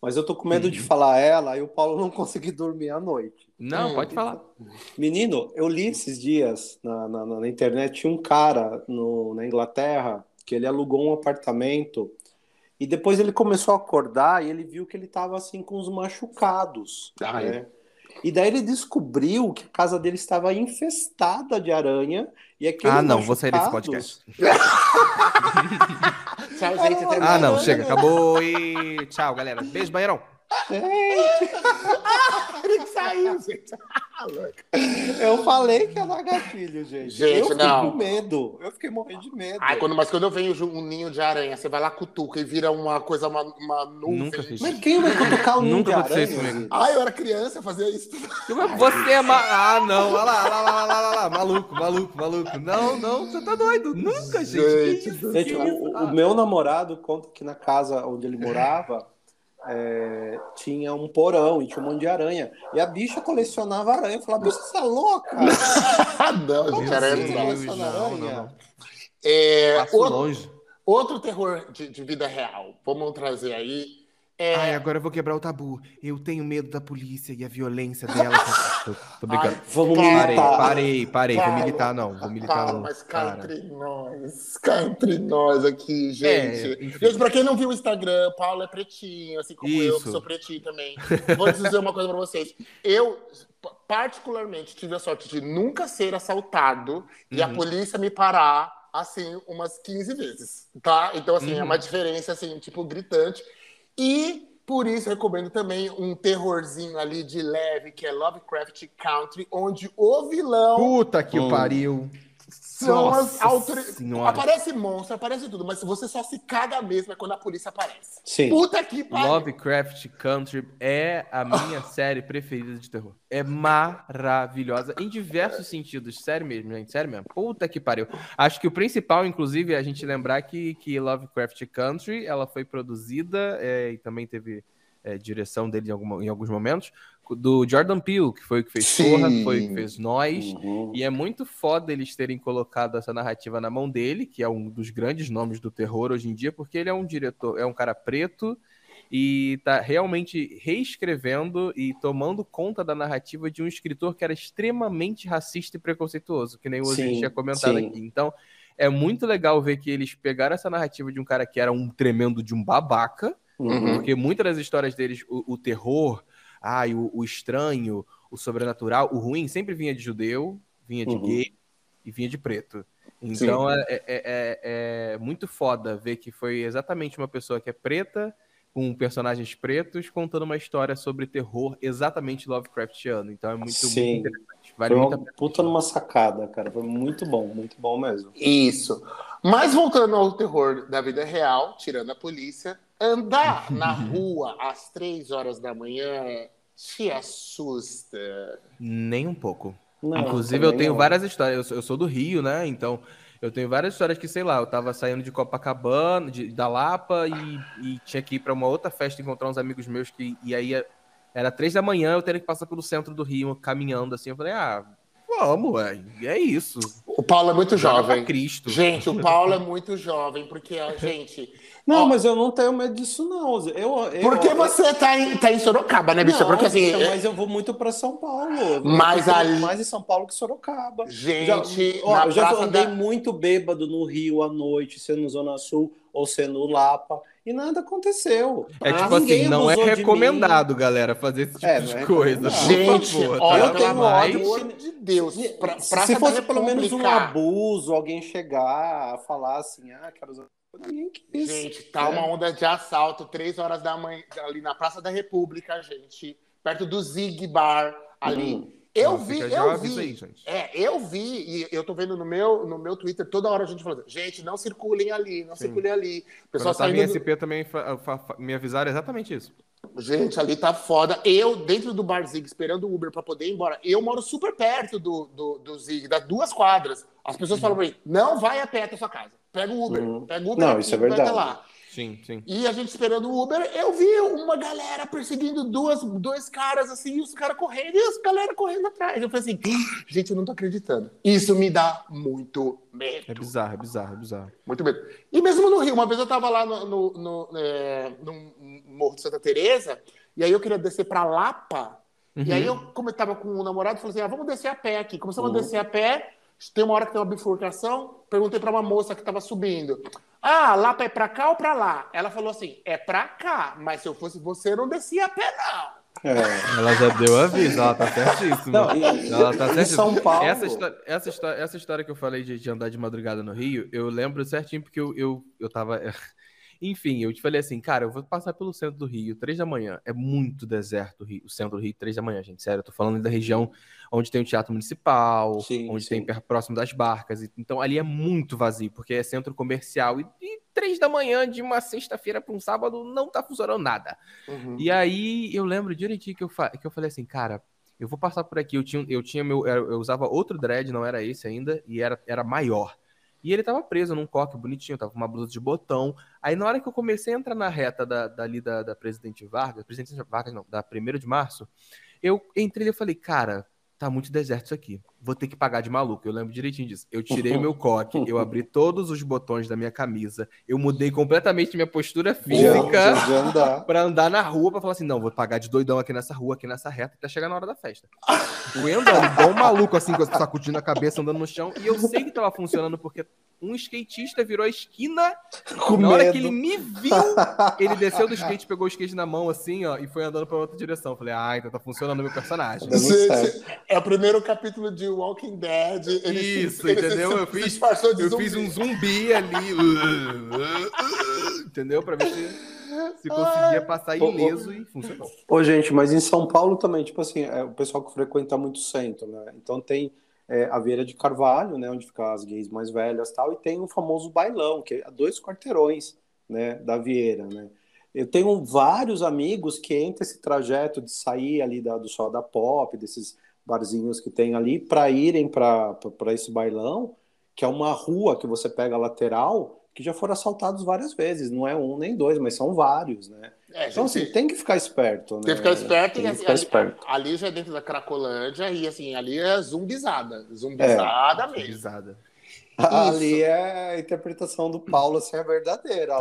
Mas eu tô com medo de falar ela e o Paulo não [LAUGHS] conseguir dormir à noite. Não, Hum, pode falar. Menino, eu li esses dias na, na, na internet, um cara no, na Inglaterra que ele alugou um apartamento e depois ele começou a acordar e ele viu que ele estava assim com os machucados. Ai. né? E daí ele descobriu que a casa dele estava infestada de aranha e aquele Ah, não, vou sair desse podcast. [LAUGHS] Tchau, gente. Ah, não, chega, acabou e tchau, galera. Beijo, banheirão. Ele que saiu, gente. Ah. [LAUGHS] Eu falei que dar gatilho, gente. Gente, eu fiquei não. com medo. Eu fiquei morrendo de medo. Ai, quando, mas quando eu venho um ninho de aranha, você vai lá, cutuca e vira uma coisa, uma, uma nuvem. Nunca gente. fiz. Mas quem vai cutucar o ninho Nunca de aranha? comigo. Ai, eu era criança, eu fazia isso. Você é ma... Ah, não, olha lá, olha lá, olha lá, lá, maluco, maluco, maluco. Não, não, você tá doido. Nunca, gente. Gente? Gente, o, o meu namorado conta que na casa onde ele morava é, tinha um porão e tinha um monte de aranha. E a bicha colecionava aranha. Eu falava, bicha, você é louca? [LAUGHS] Não, gente, Meu aranha Deus, não não, não. É, outro, longe. outro terror de, de vida real. Vamos trazer aí. É, Ai, agora eu vou quebrar o tabu. Eu tenho medo da polícia e a violência dela. [LAUGHS] tô, tô brincando. Ai, Vamos Cara, Parei, militar. parei, parei. Vou Calma, militar, não. Vou militar, calma, não. mas cá Cara. entre nós, cá entre nós aqui, gente. É, gente, pra quem não viu o Instagram, Paulo é pretinho, assim como eu, que Isso. sou pretinho também. Vou dizer uma coisa pra vocês. Eu, particularmente, tive a sorte de nunca ser assaltado e a Uhum. polícia me parar, assim, umas 15 vezes, tá? Então, assim, é Uhum. uma diferença, assim, tipo, gritante. E... Por isso, eu recomendo também um terrorzinho ali de leve, que é Lovecraft Country, onde o vilão Puta que Hum. o pariu. São as autoridades. Aparece monstro, aparece tudo, mas você só se caga mesmo é quando a polícia aparece. Sim. Puta que pariu. Lovecraft Country é a minha [LAUGHS] série preferida de terror. É maravilhosa em diversos sentidos. Sério mesmo, gente. Sério mesmo. Puta que pariu. Acho que o principal, inclusive, é a gente lembrar que, que Lovecraft Country ela foi produzida é, e também teve é, direção dele em, alguma- em alguns momentos do Jordan Peele, que foi o que fez Sim. Corra, foi o que fez Nós. Uhum. E é muito foda eles terem colocado essa narrativa na mão dele, que é um dos grandes nomes do terror hoje em dia, porque ele é um diretor, é um cara preto e tá realmente reescrevendo e tomando conta da narrativa de um escritor que era extremamente racista e preconceituoso, que nem o Ozzy Sim, tinha comentado sim. aqui. Então, é muito legal ver que eles pegaram essa narrativa de um cara que era um tremendo de um babaca, Uhum. porque muitas das histórias deles, o, o terror, ai, o, o estranho, o sobrenatural, o ruim sempre vinha de judeu, vinha de Uhum. gay e vinha de preto. Então é, é- é- é muito foda ver que foi exatamente uma pessoa que é preta, com personagens pretos, contando uma história sobre terror exatamente Lovecraftiano. Então é muito, Sim. muito interessante. Vale Foi uma puta numa sacada, cara. Foi muito bom, muito bom mesmo. Isso. Mas voltando ao terror da vida real, tirando a polícia, andar [LAUGHS] na rua às três horas da manhã te assusta. Nem um pouco. Não, Inclusive, eu tenho não. várias histórias. Eu sou, eu sou do Rio, né? Então, eu tenho várias histórias que, sei lá, eu tava saindo de Copacabana, de- da Lapa, e, e tinha que ir pra uma outra festa encontrar uns amigos meus que. E aí era três da manhã, eu teria que passar pelo centro do Rio, caminhando assim. Eu falei, ah, vamos. E é isso. O Paulo é muito jovem. Cristo. Gente, o Paulo é muito jovem, porque, gente. Não, Ó, mas eu não tenho medo disso, não. Eu, eu, Porque eu- você tá em, tá em Sorocaba, né, bicha? Não, Porque assim. bicha, mas eu vou muito pra São Paulo. Eu Mas ali- mais em São Paulo que Sorocaba. Gente, já, ó, na eu já andei da- muito bêbado no Rio à noite, sendo no Zona Sul ou sendo Lapa, e nada aconteceu. É Ah, tipo ninguém assim, não é recomendado, galera, fazer esse tipo É, de é coisa. Gente, favor, olha, tá? eu tenho Mas- ódio de Deus. mim. Pra, Se- fosse pelo menos um abuso, alguém chegar a falar assim, ah, quero usar. Ninguém quis. Gente, tá É. uma onda de assalto, três horas da manhã, ali na Praça da República, gente, perto do Zig Bar, ali. Hum. Eu Não, vi, eu vi. aí. É, eu vi, e eu tô vendo no meu, no meu Twitter toda hora a gente falando, gente, não circulem ali, não Sim. circulem ali. O Quando pessoal eu tava em saindo. do- SP também me avisaram exatamente isso. Gente, ali tá foda. Eu, dentro do Bar Zig, esperando o Uber pra poder ir embora, eu moro super perto do, do, do Zig, das duas quadras. As pessoas falam pra mim, não vai a pé até sua casa. Pega o Uber. Uhum. Pega o Uber Não, aqui, isso é vai até verdade. lá. Sim, sim. E a gente esperando o Uber, eu vi uma galera perseguindo duas, dois caras assim, e os caras correndo, e as galera correndo atrás. Eu falei assim, gente, eu não tô acreditando. Isso me dá muito medo. É bizarro, é bizarro, é bizarro. Muito medo. E mesmo no Rio, uma vez eu tava lá no, no, no, é, no Morro de Santa Teresa, e aí eu queria descer pra Lapa, e aí eu, como eu tava com um namorado, falei assim, ah, vamos descer a pé aqui. Começamos Uhum. a descer a pé, tem uma hora que tem uma bifurcação, perguntei pra uma moça que tava subindo, ah, Lapa é pra cá ou pra lá? Ela falou assim, é pra cá, mas se eu fosse você, eu não descia a pé, não. É. Ela já deu aviso, ela tá certíssima. Não, e- ela tá certíssima. São Paulo. Essa, histó- essa, histó- essa história que eu falei de, de andar de madrugada no Rio, eu lembro certinho porque eu, eu, eu tava. Enfim, eu te falei assim, cara, eu vou passar pelo centro do Rio, três da manhã. É muito deserto o, Rio, o centro do Rio, três da manhã, gente. Sério, eu tô falando da região onde tem o Teatro Municipal, Sim, onde sim. tem próximo das barcas. Então ali é muito vazio, porque é centro comercial. E, e três da manhã de uma sexta-feira para um sábado não tá funcionando nada. Uhum. E aí eu lembro direitinho que eu, que eu falei assim, cara, eu vou passar por aqui. Eu tinha, eu tinha meu. Eu eu usava outro dread, não era esse ainda, e era, era maior. E ele tava preso num coque bonitinho, tava com uma blusa de botão. Aí na hora que eu comecei a entrar na reta da, dali da, da Presidente Vargas, Presidente Vargas não, da 1 de março, eu entrei e falei, cara, tá muito deserto isso aqui. Vou ter que pagar de maluco. Eu lembro direitinho disso. Eu tirei o [LAUGHS] meu coque, eu abri todos os botões da minha camisa, eu mudei completamente minha postura física [LAUGHS] pra andar na rua pra falar assim: não, vou pagar de doidão aqui nessa rua, aqui nessa reta, até chegar na hora da festa. Fui andando, igual um maluco, assim, com sacudindo a cabeça, andando no chão. E eu sei que tava funcionando porque um skatista virou a esquina. [LAUGHS] Com na hora medo. que ele me viu, ele desceu do skate, pegou o skate na mão, assim, ó, e foi andando pra outra direção. Falei, ah, então tá funcionando o meu personagem. Certo. é o primeiro capítulo de Walking Dead. Ele Isso, ele se- entendeu? se- Eu fiz- de Eu zumbi. fiz um zumbi ali, entendeu? Pra ver se, se conseguia passar Ô, ô. ileso e funcionou. Ô, gente, mas em São Paulo também, tipo assim, é o pessoal que frequenta muito o centro, né? Então tem é, a Vieira de Carvalho, né? Onde ficam as gays mais velhas tal, e tem o famoso bailão, que é dois quarteirões, né? Da Vieira, né? Eu tenho vários amigos que entram esse trajeto de sair ali da, do Sol da Pop, desses barzinhos que tem ali, para irem para esse bailão, que é uma rua que você pega lateral, que já foram assaltados várias vezes. Não é um nem dois, mas são vários, né? É, Então, gente, assim, tem que ficar esperto, né? Tem que ficar esperto Tem e que assim, ficar ali, esperto. ali já é dentro da Cracolândia e assim, ali é zumbizada. Zumbizada mesmo. Risada. Ali é a interpretação do Paulo, assim, é verdadeira. [LAUGHS]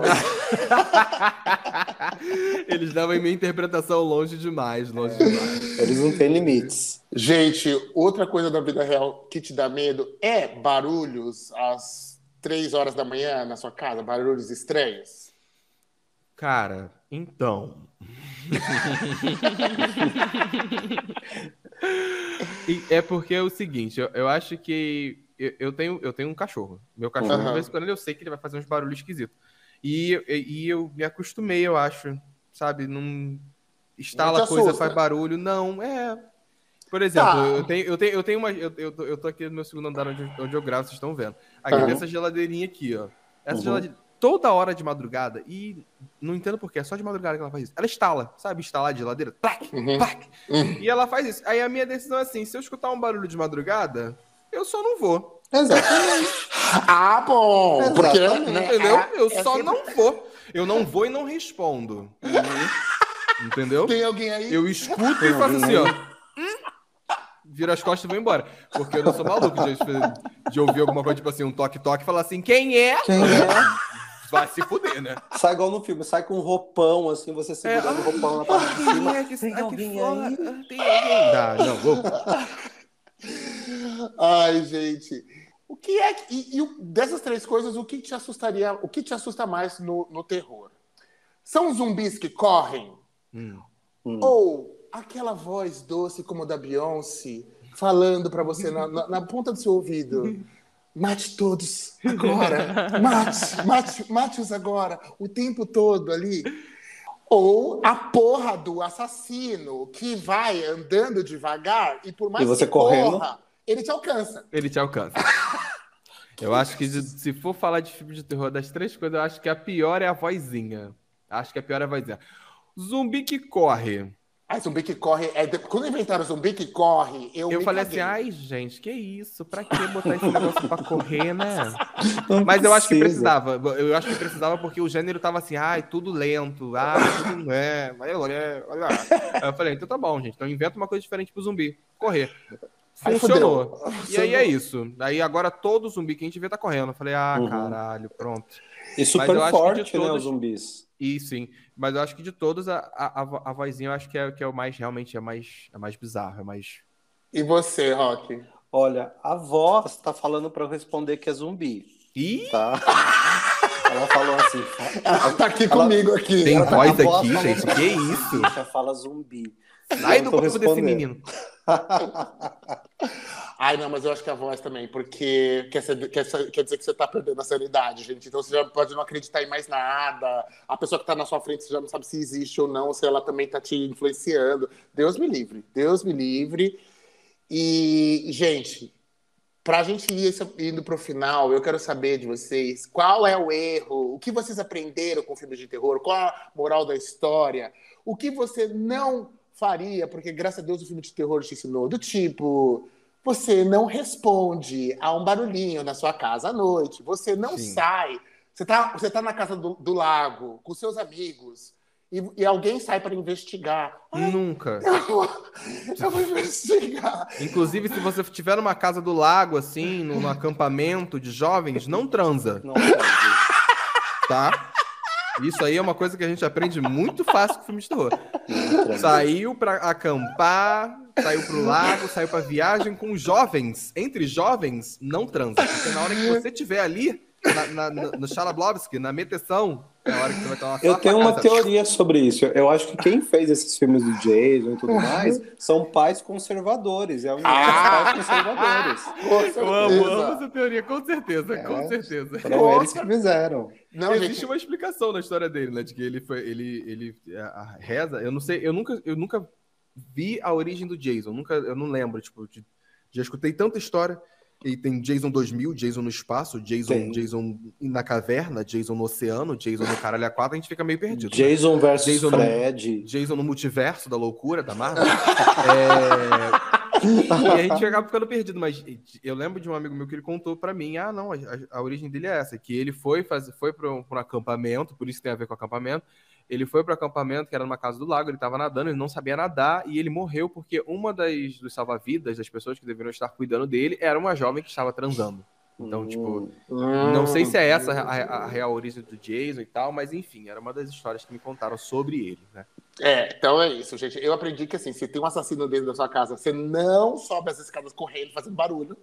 Eles davam em minha interpretação longe demais, longe demais. Eles não têm limites. Gente, outra coisa da vida real que te dá medo é barulhos às três horas da manhã na sua casa, barulhos estranhos. Cara, então. É porque é o seguinte, eu, eu acho que eu, eu tenho, eu tenho um cachorro. Meu cachorro, Aham. de vez em quando eu sei que ele vai fazer uns barulhos esquisitos. E, e, e eu me acostumei, eu acho. Sabe? Não instala coisa, faz barulho. Não, é. Por exemplo, Tá. eu, tenho, eu, tenho, eu tenho uma. Eu, eu, tô- eu tô aqui no meu segundo andar onde, onde eu gravo, vocês estão vendo. Aqui Aham. tem essa geladeirinha aqui, ó. Essa Uhum. geladeirinha. Toda hora de madrugada, e não entendo porquê, é só de madrugada que ela faz isso. Ela instala, sabe? Instalar de geladeira. Plac, Uhum. plac. Uhum. E ela faz isso. Aí a minha decisão é assim: se eu escutar um barulho de madrugada, eu só não vou. Exatamente. [LAUGHS] Ah, bom! Porque, Exatamente. né, Entendeu? é- Eu é só sempre- não vou. Eu não vou e não respondo. [LAUGHS] Entendeu? Tem alguém aí? Eu escuto e faço assim, ó. Viro as costas e vou embora. Porque eu não sou maluco de, de ouvir alguma coisa, tipo assim, um toque-toque e falar assim, quem é? Quem é? Vai se fuder, né? Sai igual no filme, sai com um roupão, assim, você segurando o roupão na parte de cima. é que Tem aqui alguém fora? aí? Tem alguém. Não, vou. Ai, gente. O que é que. E, e dessas três coisas, o que te assustaria? O que te assusta mais no, no terror? São zumbis que correm? Hum. Ou aquela voz doce como a da Beyoncé falando pra você na, na- na ponta do seu ouvido? Mate todos agora. Mate, mate, mate-os agora. O tempo todo ali. Ou a porra do assassino que vai andando devagar e por mais E você que correndo? corra, ele te alcança. Ele te alcança. [LAUGHS] Eu acho que se for falar de filme de terror das três coisas, eu acho que a pior é a vozinha. Acho que a pior é a vozinha. Zumbi que corre. Aí zumbi que corre. É de- Quando inventaram zumbi que corre, eu, Eu me falei caguei. assim, ai, gente, que isso? Pra que botar esse negócio pra correr, né? [LAUGHS] Não Mas eu acho que precisa. precisava. Eu acho que precisava porque o gênero tava assim, ai, tudo lento, ai, tudo é, mas olha, olha. Aí eu falei, então tá bom, gente. Então inventa uma coisa diferente pro zumbi. Correr. Funcionou. fudeu. E aí é isso. Aí agora todo zumbi que a gente vê tá correndo. Eu falei, ah, Uhum. caralho, pronto. E Mas super eu acho que de forte, né, todos- os zumbis. E sim. Mas eu acho que de todos, a, a, a- vozinha eu acho que é, que é o mais, realmente, é mais, é mais bizarro, é mais. E você, Rock? Olha, a voz tá falando pra eu responder que é zumbi, Ih! tá? [LAUGHS] Ela falou assim. Ela tá aqui Ela- comigo aqui. Tem Ela- a voz voz aqui, gente? Que isso? Bicha fala zumbi. Sai do corpo desse menino. Ai, não, mas eu acho que a voz também, porque quer, ser- quer ser- quer dizer que você tá perdendo a sanidade, gente. Então você já pode não acreditar em mais nada. A pessoa que tá na sua frente, você já não sabe se existe ou não, se ela também tá te influenciando. Deus me livre, Deus me livre. E, gente, pra gente ir indo pro final, eu quero saber de vocês qual é o erro, o que vocês aprenderam com filmes de terror, qual a moral da história, o que você não faria, porque graças a Deus o filme de terror te ensinou, do tipo, você não responde a um barulhinho na sua casa à noite, você não Sim. sai, você tá, você tá na casa do, do lago com seus amigos e, e alguém sai para investigar. Ai, Nunca. eu, vou, eu vou investigar. Inclusive, se você estiver numa casa do lago, assim, num acampamento de jovens, não transa, Não pode. tá? Isso aí é uma coisa que a gente aprende muito fácil com filme de terror. Saiu pra acampar, saiu pro lago, saiu pra viagem com jovens. Entre jovens, não transa. Porque na hora que você estiver ali, na, na, no Chalablovski, na meteção, é a hora que você vai tomar Eu tenho uma casa. teoria sobre isso. Eu acho que quem fez esses filmes do Jason e tudo mais são pais conservadores. É a união dos Ah! pais conservadores. Com Eu amo, amo essa teoria, com certeza, É. com certeza. Foram eles que fizeram. Não, Existe gente, uma explicação na história dele, né? De que ele foi. Ele, ele a, a reza. Eu não sei, eu nunca, eu nunca vi a origem do Jason. Nunca, eu não lembro, tipo, de- já escutei tanta história. E tem Jason 2000, Jason no espaço, Jason, Tem. Jason na caverna, Jason no oceano, Jason no caralho a quatro, a gente fica meio perdido. né? Jason versus Jason Fred. Jason no multiverso da loucura da Marvel. [LAUGHS] É, E a gente acaba ficando perdido, mas eu lembro de um amigo meu que ele contou pra mim: ah, não, a, a- origem dele é essa, que ele foi fazer, foi para um, um acampamento, por isso tem a ver com acampamento. Ele foi para o acampamento que era numa casa do lago, ele estava nadando, ele não sabia nadar e ele morreu porque uma das dos salva-vidas, das pessoas que deveriam estar cuidando dele, era uma jovem que estava transando. Então, tipo, Hum. não sei se é essa a, a- a real origem do Jason e tal, mas enfim, era uma das histórias que me contaram sobre ele, né? É, então é isso, gente. Eu aprendi que assim, se tem um assassino dentro da sua casa, você não sobe as escadas correndo, fazendo barulho.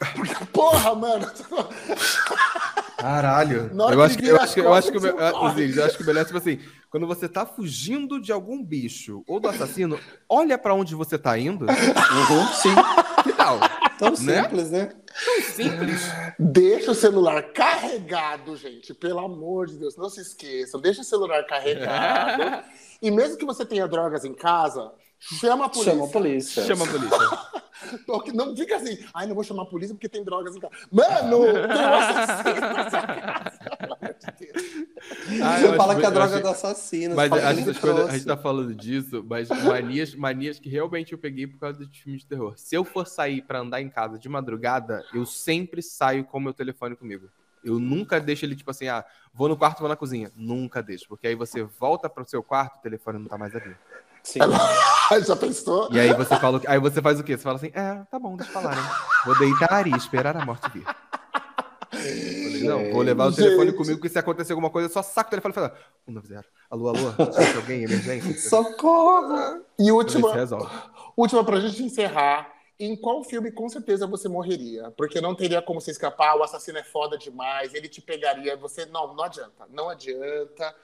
[LAUGHS] Porque, porra, mano! [LAUGHS] Caralho. Eu acho que, eu acho que, eu acho que. Osiris, eu acho que o melhor é tipo assim, quando você tá fugindo de algum bicho ou do assassino, olha pra onde você tá indo. Uhum, sim. Que tal? Tão Né? simples, né? Simples. Deixa o celular carregado, gente. Pelo amor de Deus, não se esqueçam. Deixa o celular carregado. [LAUGHS] e mesmo que você tenha drogas em casa, chama a polícia. Chama a polícia. Chama a polícia. [LAUGHS] Porque não fica assim, ai, não vou chamar a polícia porque tem drogas em casa. Mano, tem um assassino na sua casa. Pelo amor de Deus. Eu Você acho- fala que a droga achei- é do assassino. Mas que ele essas coisas, a gente tá falando disso, mas manias, manias que realmente eu peguei por causa de filmes de terror. Se eu for sair pra andar em casa de madrugada, eu sempre saio com o meu telefone comigo. Eu nunca deixo ele, tipo assim, ah, vou no quarto, vou na cozinha. Nunca deixo, porque aí você volta pro seu quarto, o telefone não tá mais ali. Sim. [LAUGHS] Já pensou? E aí você fala, aí você faz o quê? Você fala assim, é, tá bom, deixa eu falar, né? Vou deitar e esperar a morte vir. Eu falei, não, vou levar o telefone Gente. comigo, que se acontecer alguma coisa, eu só saco o telefone e falo, 190. Alô, alô, [LAUGHS] alguém, emergência? Socorro! E Você última, resolve. última pra gente encerrar. Em qual filme com certeza você morreria? Porque não teria como você escapar, o assassino é foda demais, ele te pegaria, você. Não, não adianta. Não adianta.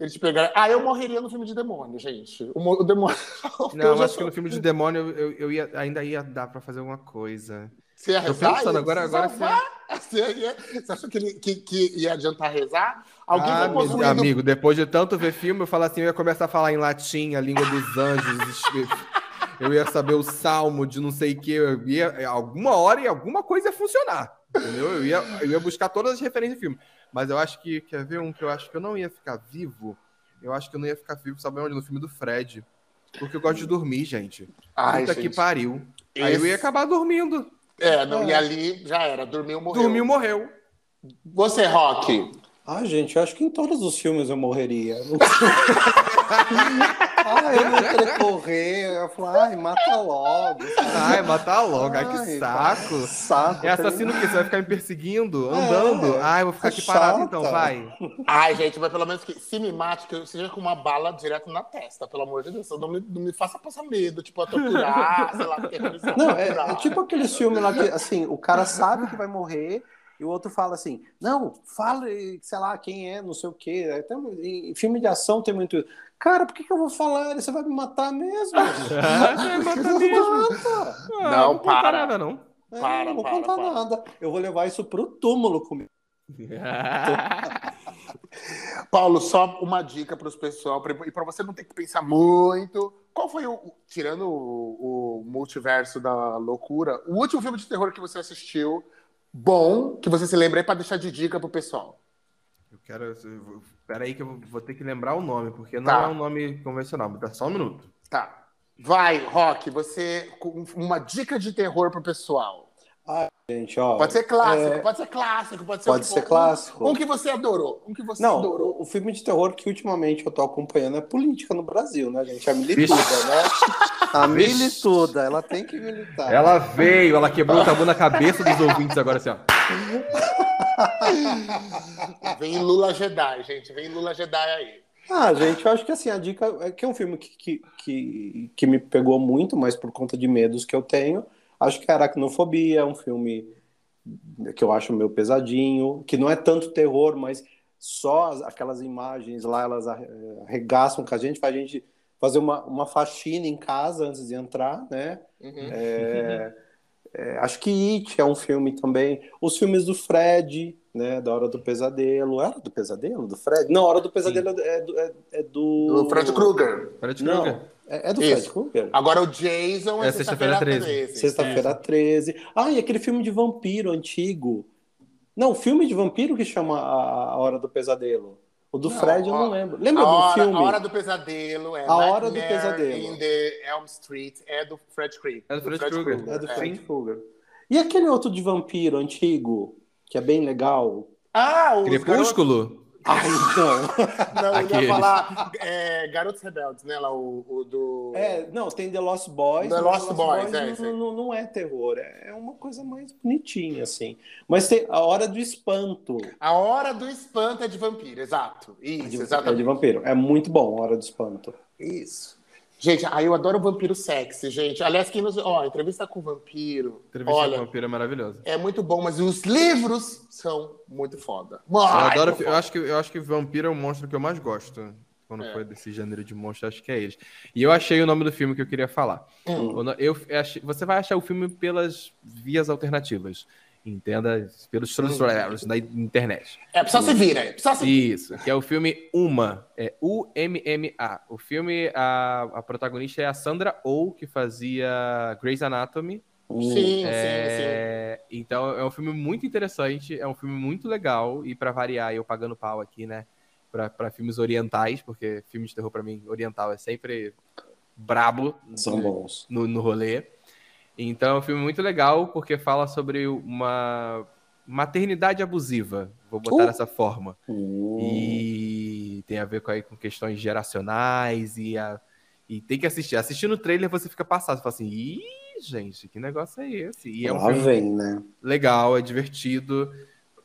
Ele te pegaria. Ah, eu morreria no filme de demônio, gente. O, o demônio. [LAUGHS] Não, Eu acho que tô- no filme de demônio eu, eu ia, ainda ia dar pra fazer alguma coisa. Você ia Tô rezar? pensando, Ia agora- agora? Você, ia- você achou que, ele, que, que ia adiantar rezar? Alguém ah, meu possuindo... amigo, depois de tanto ver filme, eu falo assim, eu ia começar a falar em latim, a língua dos anjos. [LAUGHS] Eu ia saber o salmo de não sei o que. Eu ia, alguma hora e alguma coisa ia funcionar. Entendeu? Eu ia, eu ia buscar todas as referências de filme. Mas eu acho que, quer ver um que eu acho que eu não ia ficar vivo? Eu acho que eu não ia ficar vivo, sabe onde? No filme do Fred. Porque eu gosto de dormir, gente. Ai, Puta que gente. pariu. Aí eu ia Esse- acabar dormindo. É, não, É. e ali já era, dormiu, morreu. Dormiu, morreu. Você, Rock. Ah, gente, eu acho que em todos os filmes eu morreria. [LAUGHS] ah, eu não ia querer correr. Eu ia falar, ai, mata logo. Ai, matar logo. Ai, que Ai, saco. Saco. É assassino o quê? Você vai ficar me perseguindo, andando? É, Ai, eu vou ficar aqui é parado chata. então, vai. Ai, gente, mas pelo menos que se me mate, que eu seja com uma bala direto na testa, pelo amor de Deus. Não me, não me faça passar medo, tipo, a torturar, sei lá, porque é Não, é, é tipo aqueles filmes lá que, assim, o cara sabe que vai morrer e o outro fala assim, não, fala, sei lá, quem é, não sei o quê. Até em filme de ação tem muito... Cara, por que, que eu vou falar? Você vai me matar mesmo? [LAUGHS] Vai matar mesmo. Mata. Ah, Não, contar para. nada, não. É, Para, não vou para, contar para. nada. Eu vou levar isso pro túmulo comigo. [LAUGHS] Paulo, só uma dica para os pessoal, pra- e para você não ter que pensar muito. Qual foi o, o- tirando o, o multiverso da loucura, o último filme de terror que você assistiu, bom, que você se lembra aí para deixar de dica pro pessoal? Eu quero. eu vou- Pera aí que eu vou- ter que lembrar o nome, porque não Tá. é um nome convencional. Me dá só um minuto. Tá. Vai, Rock, você uma dica de terror pro pessoal. Ah, gente, ó. Pode ser clássico, é, pode ser clássico, pode ser Pode tipo, ser clássico. Um, um que você adorou. Um que você Não, adorou. o, o filme de terror que ultimamente eu tô acompanhando é política no Brasil, né, gente? A milituda, né? [LAUGHS] A milituda, ela tem que militar. Ela veio, ela quebrou o tabu na cabeça dos ouvintes agora assim, ó. [LAUGHS] [LAUGHS] Vem Lula Jedi, gente. Vem Lula Jedi aí. Ah, gente, eu acho que assim, a dica é que é um filme que, que, que, me pegou muito, mas por conta de medos que eu tenho. Acho que Aracnofobia é um filme que eu acho meio pesadinho, que não é tanto terror, mas só as- aquelas imagens lá, elas arre- arregaçam com a gente, faz a gente fazer uma, uma faxina em casa antes de entrar, né? Uhum. É, é, acho que It é um filme também. Os filmes do Fred, né? Da Hora do Pesadelo. É Hora do Pesadelo? Do Fred? Não, Hora do Pesadelo é do. É, é do... O Fred Krueger. Fred Krueger. Não, é, é do Isso. Fred Krueger. Agora o Jason é, É Sexta-feira sexta-feira 13. 13. Sexta-feira 13. Ah, e aquele filme de vampiro antigo. Não, filme de vampiro que chama A Hora do Pesadelo. O do Não, Fred eu não lembro. Lembra a do hora, filme? A Hora do Pesadelo é A Hora do Nightmare Pesadelo. in the Elm Street é do Fred Krueger. É do Fred Krueger. É do é. Fred Krueger. E aquele outro de vampiro antigo, que é bem legal. Ah, o Crepúsculo? Ai, não. [LAUGHS] Não, eu ia falar é, Garotos Rebeldes, né? Lá, o, o do. É, não, tem The Lost Boys. The mas Lost Boys, é, não, não, não é terror, é uma coisa mais bonitinha, assim. Mas tem a Hora do Espanto. A Hora do Espanto é de vampiro, exato. É Isso, de, é exatamente. de vampiro. É muito bom a Hora do Espanto. Isso. Gente, aí eu adoro vampiro sexy, gente. Aliás, quem nos. Ó, entrevista com o vampiro. Entrevista olha, com o vampiro é maravilhosa. é muito bom, mas os livros são muito foda. Eu Ai, adoro, muito eu acho que eu acho que vampiro é o monstro que eu mais gosto. Quando É. for desse gênero de monstro, acho que é eles. E eu achei o nome do filme que eu queria falar. Hum. Eu, achei- você vai achar o filme pelas vias alternativas. Entenda, pelos transfers da internet. É, precisa se vira, é, precisa se Isso, que é o filme Uma. É U-M-M-A. O filme, a, a protagonista é a Sandra Oh, que fazia Grey's Anatomy. Sim, sim, sim. É, Então é um filme muito interessante, é um filme muito legal, e pra variar, eu pagando pau aqui, né? Pra filmes orientais, porque filme de terror pra mim oriental é sempre brabo São bons. no, no rolê. Então é um filme muito legal, porque fala sobre uma maternidade abusiva, vou botar Uh! dessa forma. Hum. E tem a ver com, aí, com questões geracionais e, a, e tem que assistir. Assistindo o trailer você fica passado, você fala assim, ih, gente, que negócio é esse? E é um Lá filme vem, né? legal, é divertido.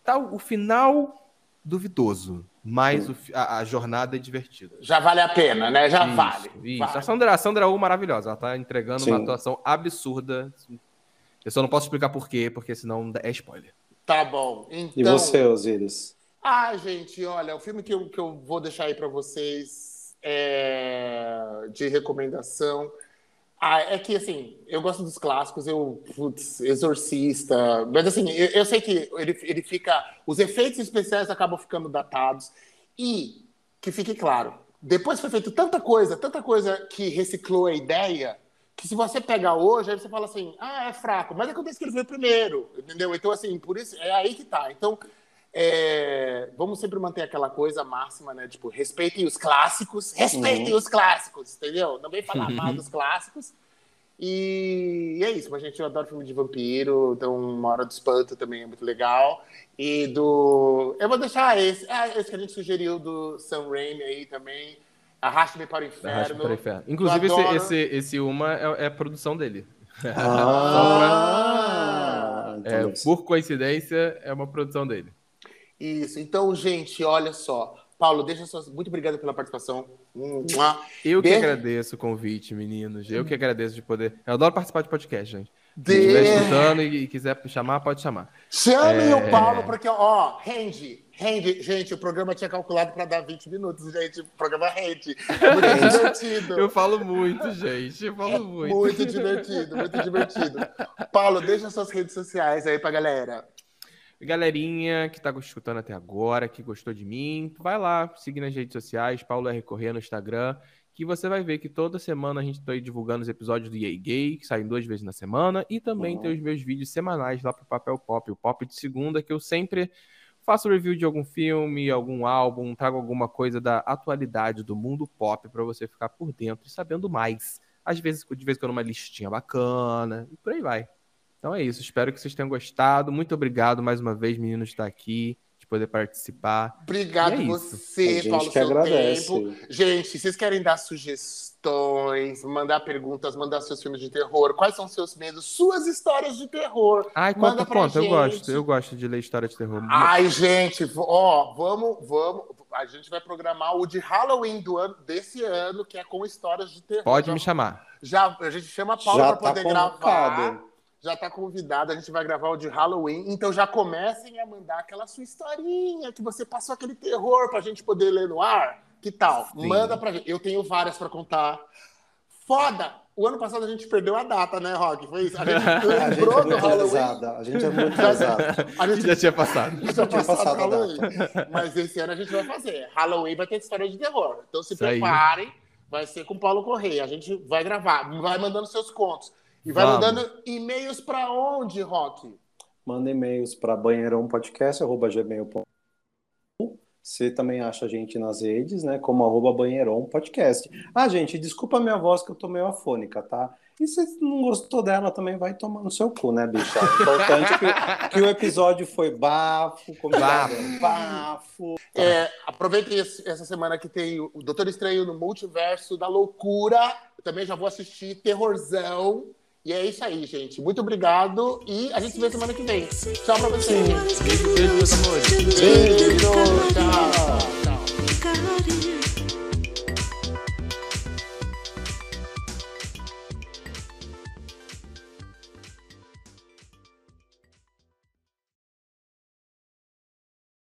Tá, o final duvidoso, mas o a, a jornada é divertida. Já vale a pena, né? Já Isso, vale. Isso. Vale. A Sandra, a Sandra Oh maravilhosa, ela tá entregando uma Sim. atuação absurda. Eu só não posso explicar por quê, porque senão é spoiler. Tá bom. E Então, você, Osiris? Ah, gente, olha, o filme que eu, que eu vou deixar aí pra vocês é de recomendação. Ah, é que, assim, eu gosto dos clássicos, eu, putz, Exorcista, mas assim, eu, eu sei que ele, ele fica, os efeitos especiais acabam ficando datados, e, que fique claro, depois foi feito tanta coisa, tanta coisa que reciclou a ideia, que se você pegar hoje, aí você fala assim, ah, é fraco, mas acontece que ele foi o primeiro, entendeu? Então, assim, por isso, é aí que tá. Então, é, vamos sempre manter aquela coisa máxima, né? Tipo, respeitem os clássicos, respeitem os clássicos, entendeu? Não vem falar mal dos clássicos. E é isso, mas gente, eu adoro filme de vampiro, então Uma Hora do Espanto também é muito legal. E do. Eu vou deixar esse, ah, esse que a gente sugeriu do Sam Raimi aí também. Arraste-me para o Inferno. para o Inferno. Inclusive, esse, esse, esse Uma é, é produção dele. Ah, [LAUGHS] então É, ser. por coincidência, é uma produção dele. Isso, então, gente, olha só. Paulo, deixa suas. Muito obrigado pela participação. Eu que De- agradeço o convite, meninos. Eu que agradeço de poder. Eu adoro participar de podcast, gente. Se De- estiver escutando e e quiser chamar, pode chamar. Chamem É. o Paulo, porque, ó, rende, rende. Gente, o programa tinha calculado para dar 20 minutos, gente. O programa rende. É muito [LAUGHS] divertido. Eu falo muito, gente. Eu falo muito. Muito divertido, muito divertido. Paulo, deixa suas redes sociais aí pra galera. Galerinha que tá escutando até agora, que gostou de mim, vai lá, seguir nas redes sociais, Paulo R. Corrêa no Instagram, que você vai ver que toda semana a gente tá aí divulgando os episódios do EA Gay, que saem duas vezes na semana, e também tem os meus vídeos semanais lá pro Papel Pop, o Pop de segunda, que eu sempre faço review de algum filme, algum álbum, trago alguma coisa da atualidade do mundo pop pra você ficar por dentro e sabendo mais. Às vezes, de vez em quando, uma listinha bacana, e por aí vai. Então é isso. Espero que vocês tenham gostado. Muito obrigado mais uma vez, meninos, de estar aqui, de poder participar. Obrigado E é você, isso. Paulo, que seu agradece. tempo. Gente, se vocês querem dar sugestões, mandar perguntas, mandar seus filmes de terror, quais são seus medos, suas histórias de terror. Ai, conta, conta. Eu gosto. Eu gosto de ler história de terror. Ai, gente, ó, vamos, vamos. A gente vai programar o de Halloween do ano, desse ano, que é com histórias de terror. Pode já, me chamar. Já, a gente chama a Paula para tá poder gravar. Já tá convidado, a gente vai gravar o de Halloween. Então já comecem a mandar aquela sua historinha que você passou aquele terror pra gente poder ler no ar. Que tal? Sim. Manda pra gente. Eu tenho várias pra contar. Foda! O ano passado a gente perdeu a data, né, Rock? Foi isso? A gente [LAUGHS] A gente lembrou é do Halloween. A gente é muito pesada. [LAUGHS] A gente Já tinha passado. [LAUGHS] já tinha passado a Halloween. Mas esse ano a gente vai fazer. Halloween vai ter história de terror. Então se Isso aí. preparem. Vai ser com o Paulo Correia. A gente vai gravar. Vai mandando seus contos. E vai Vamos. mandando e-mails pra onde, Rock? Manda e-mails para banheirãopodcast.gmail.com Você também acha a gente nas redes, né? Como arroba banheirão podcast. Ah, gente, desculpa a minha voz que eu tô meio afônica, tá? E se não gostou dela, também vai tomar no seu cu, né, bicha? O importante é que, que o episódio foi bafo, é bafo. É, aproveitem esse- essa semana que tem o Doutor Estranho no Multiverso da Loucura. Eu também já vou assistir Terrorzão. E é isso aí, gente. Muito obrigado. E a gente se vê semana que vem. Tchau pra vocês. Beijo, meus amores. Beijo, tchau.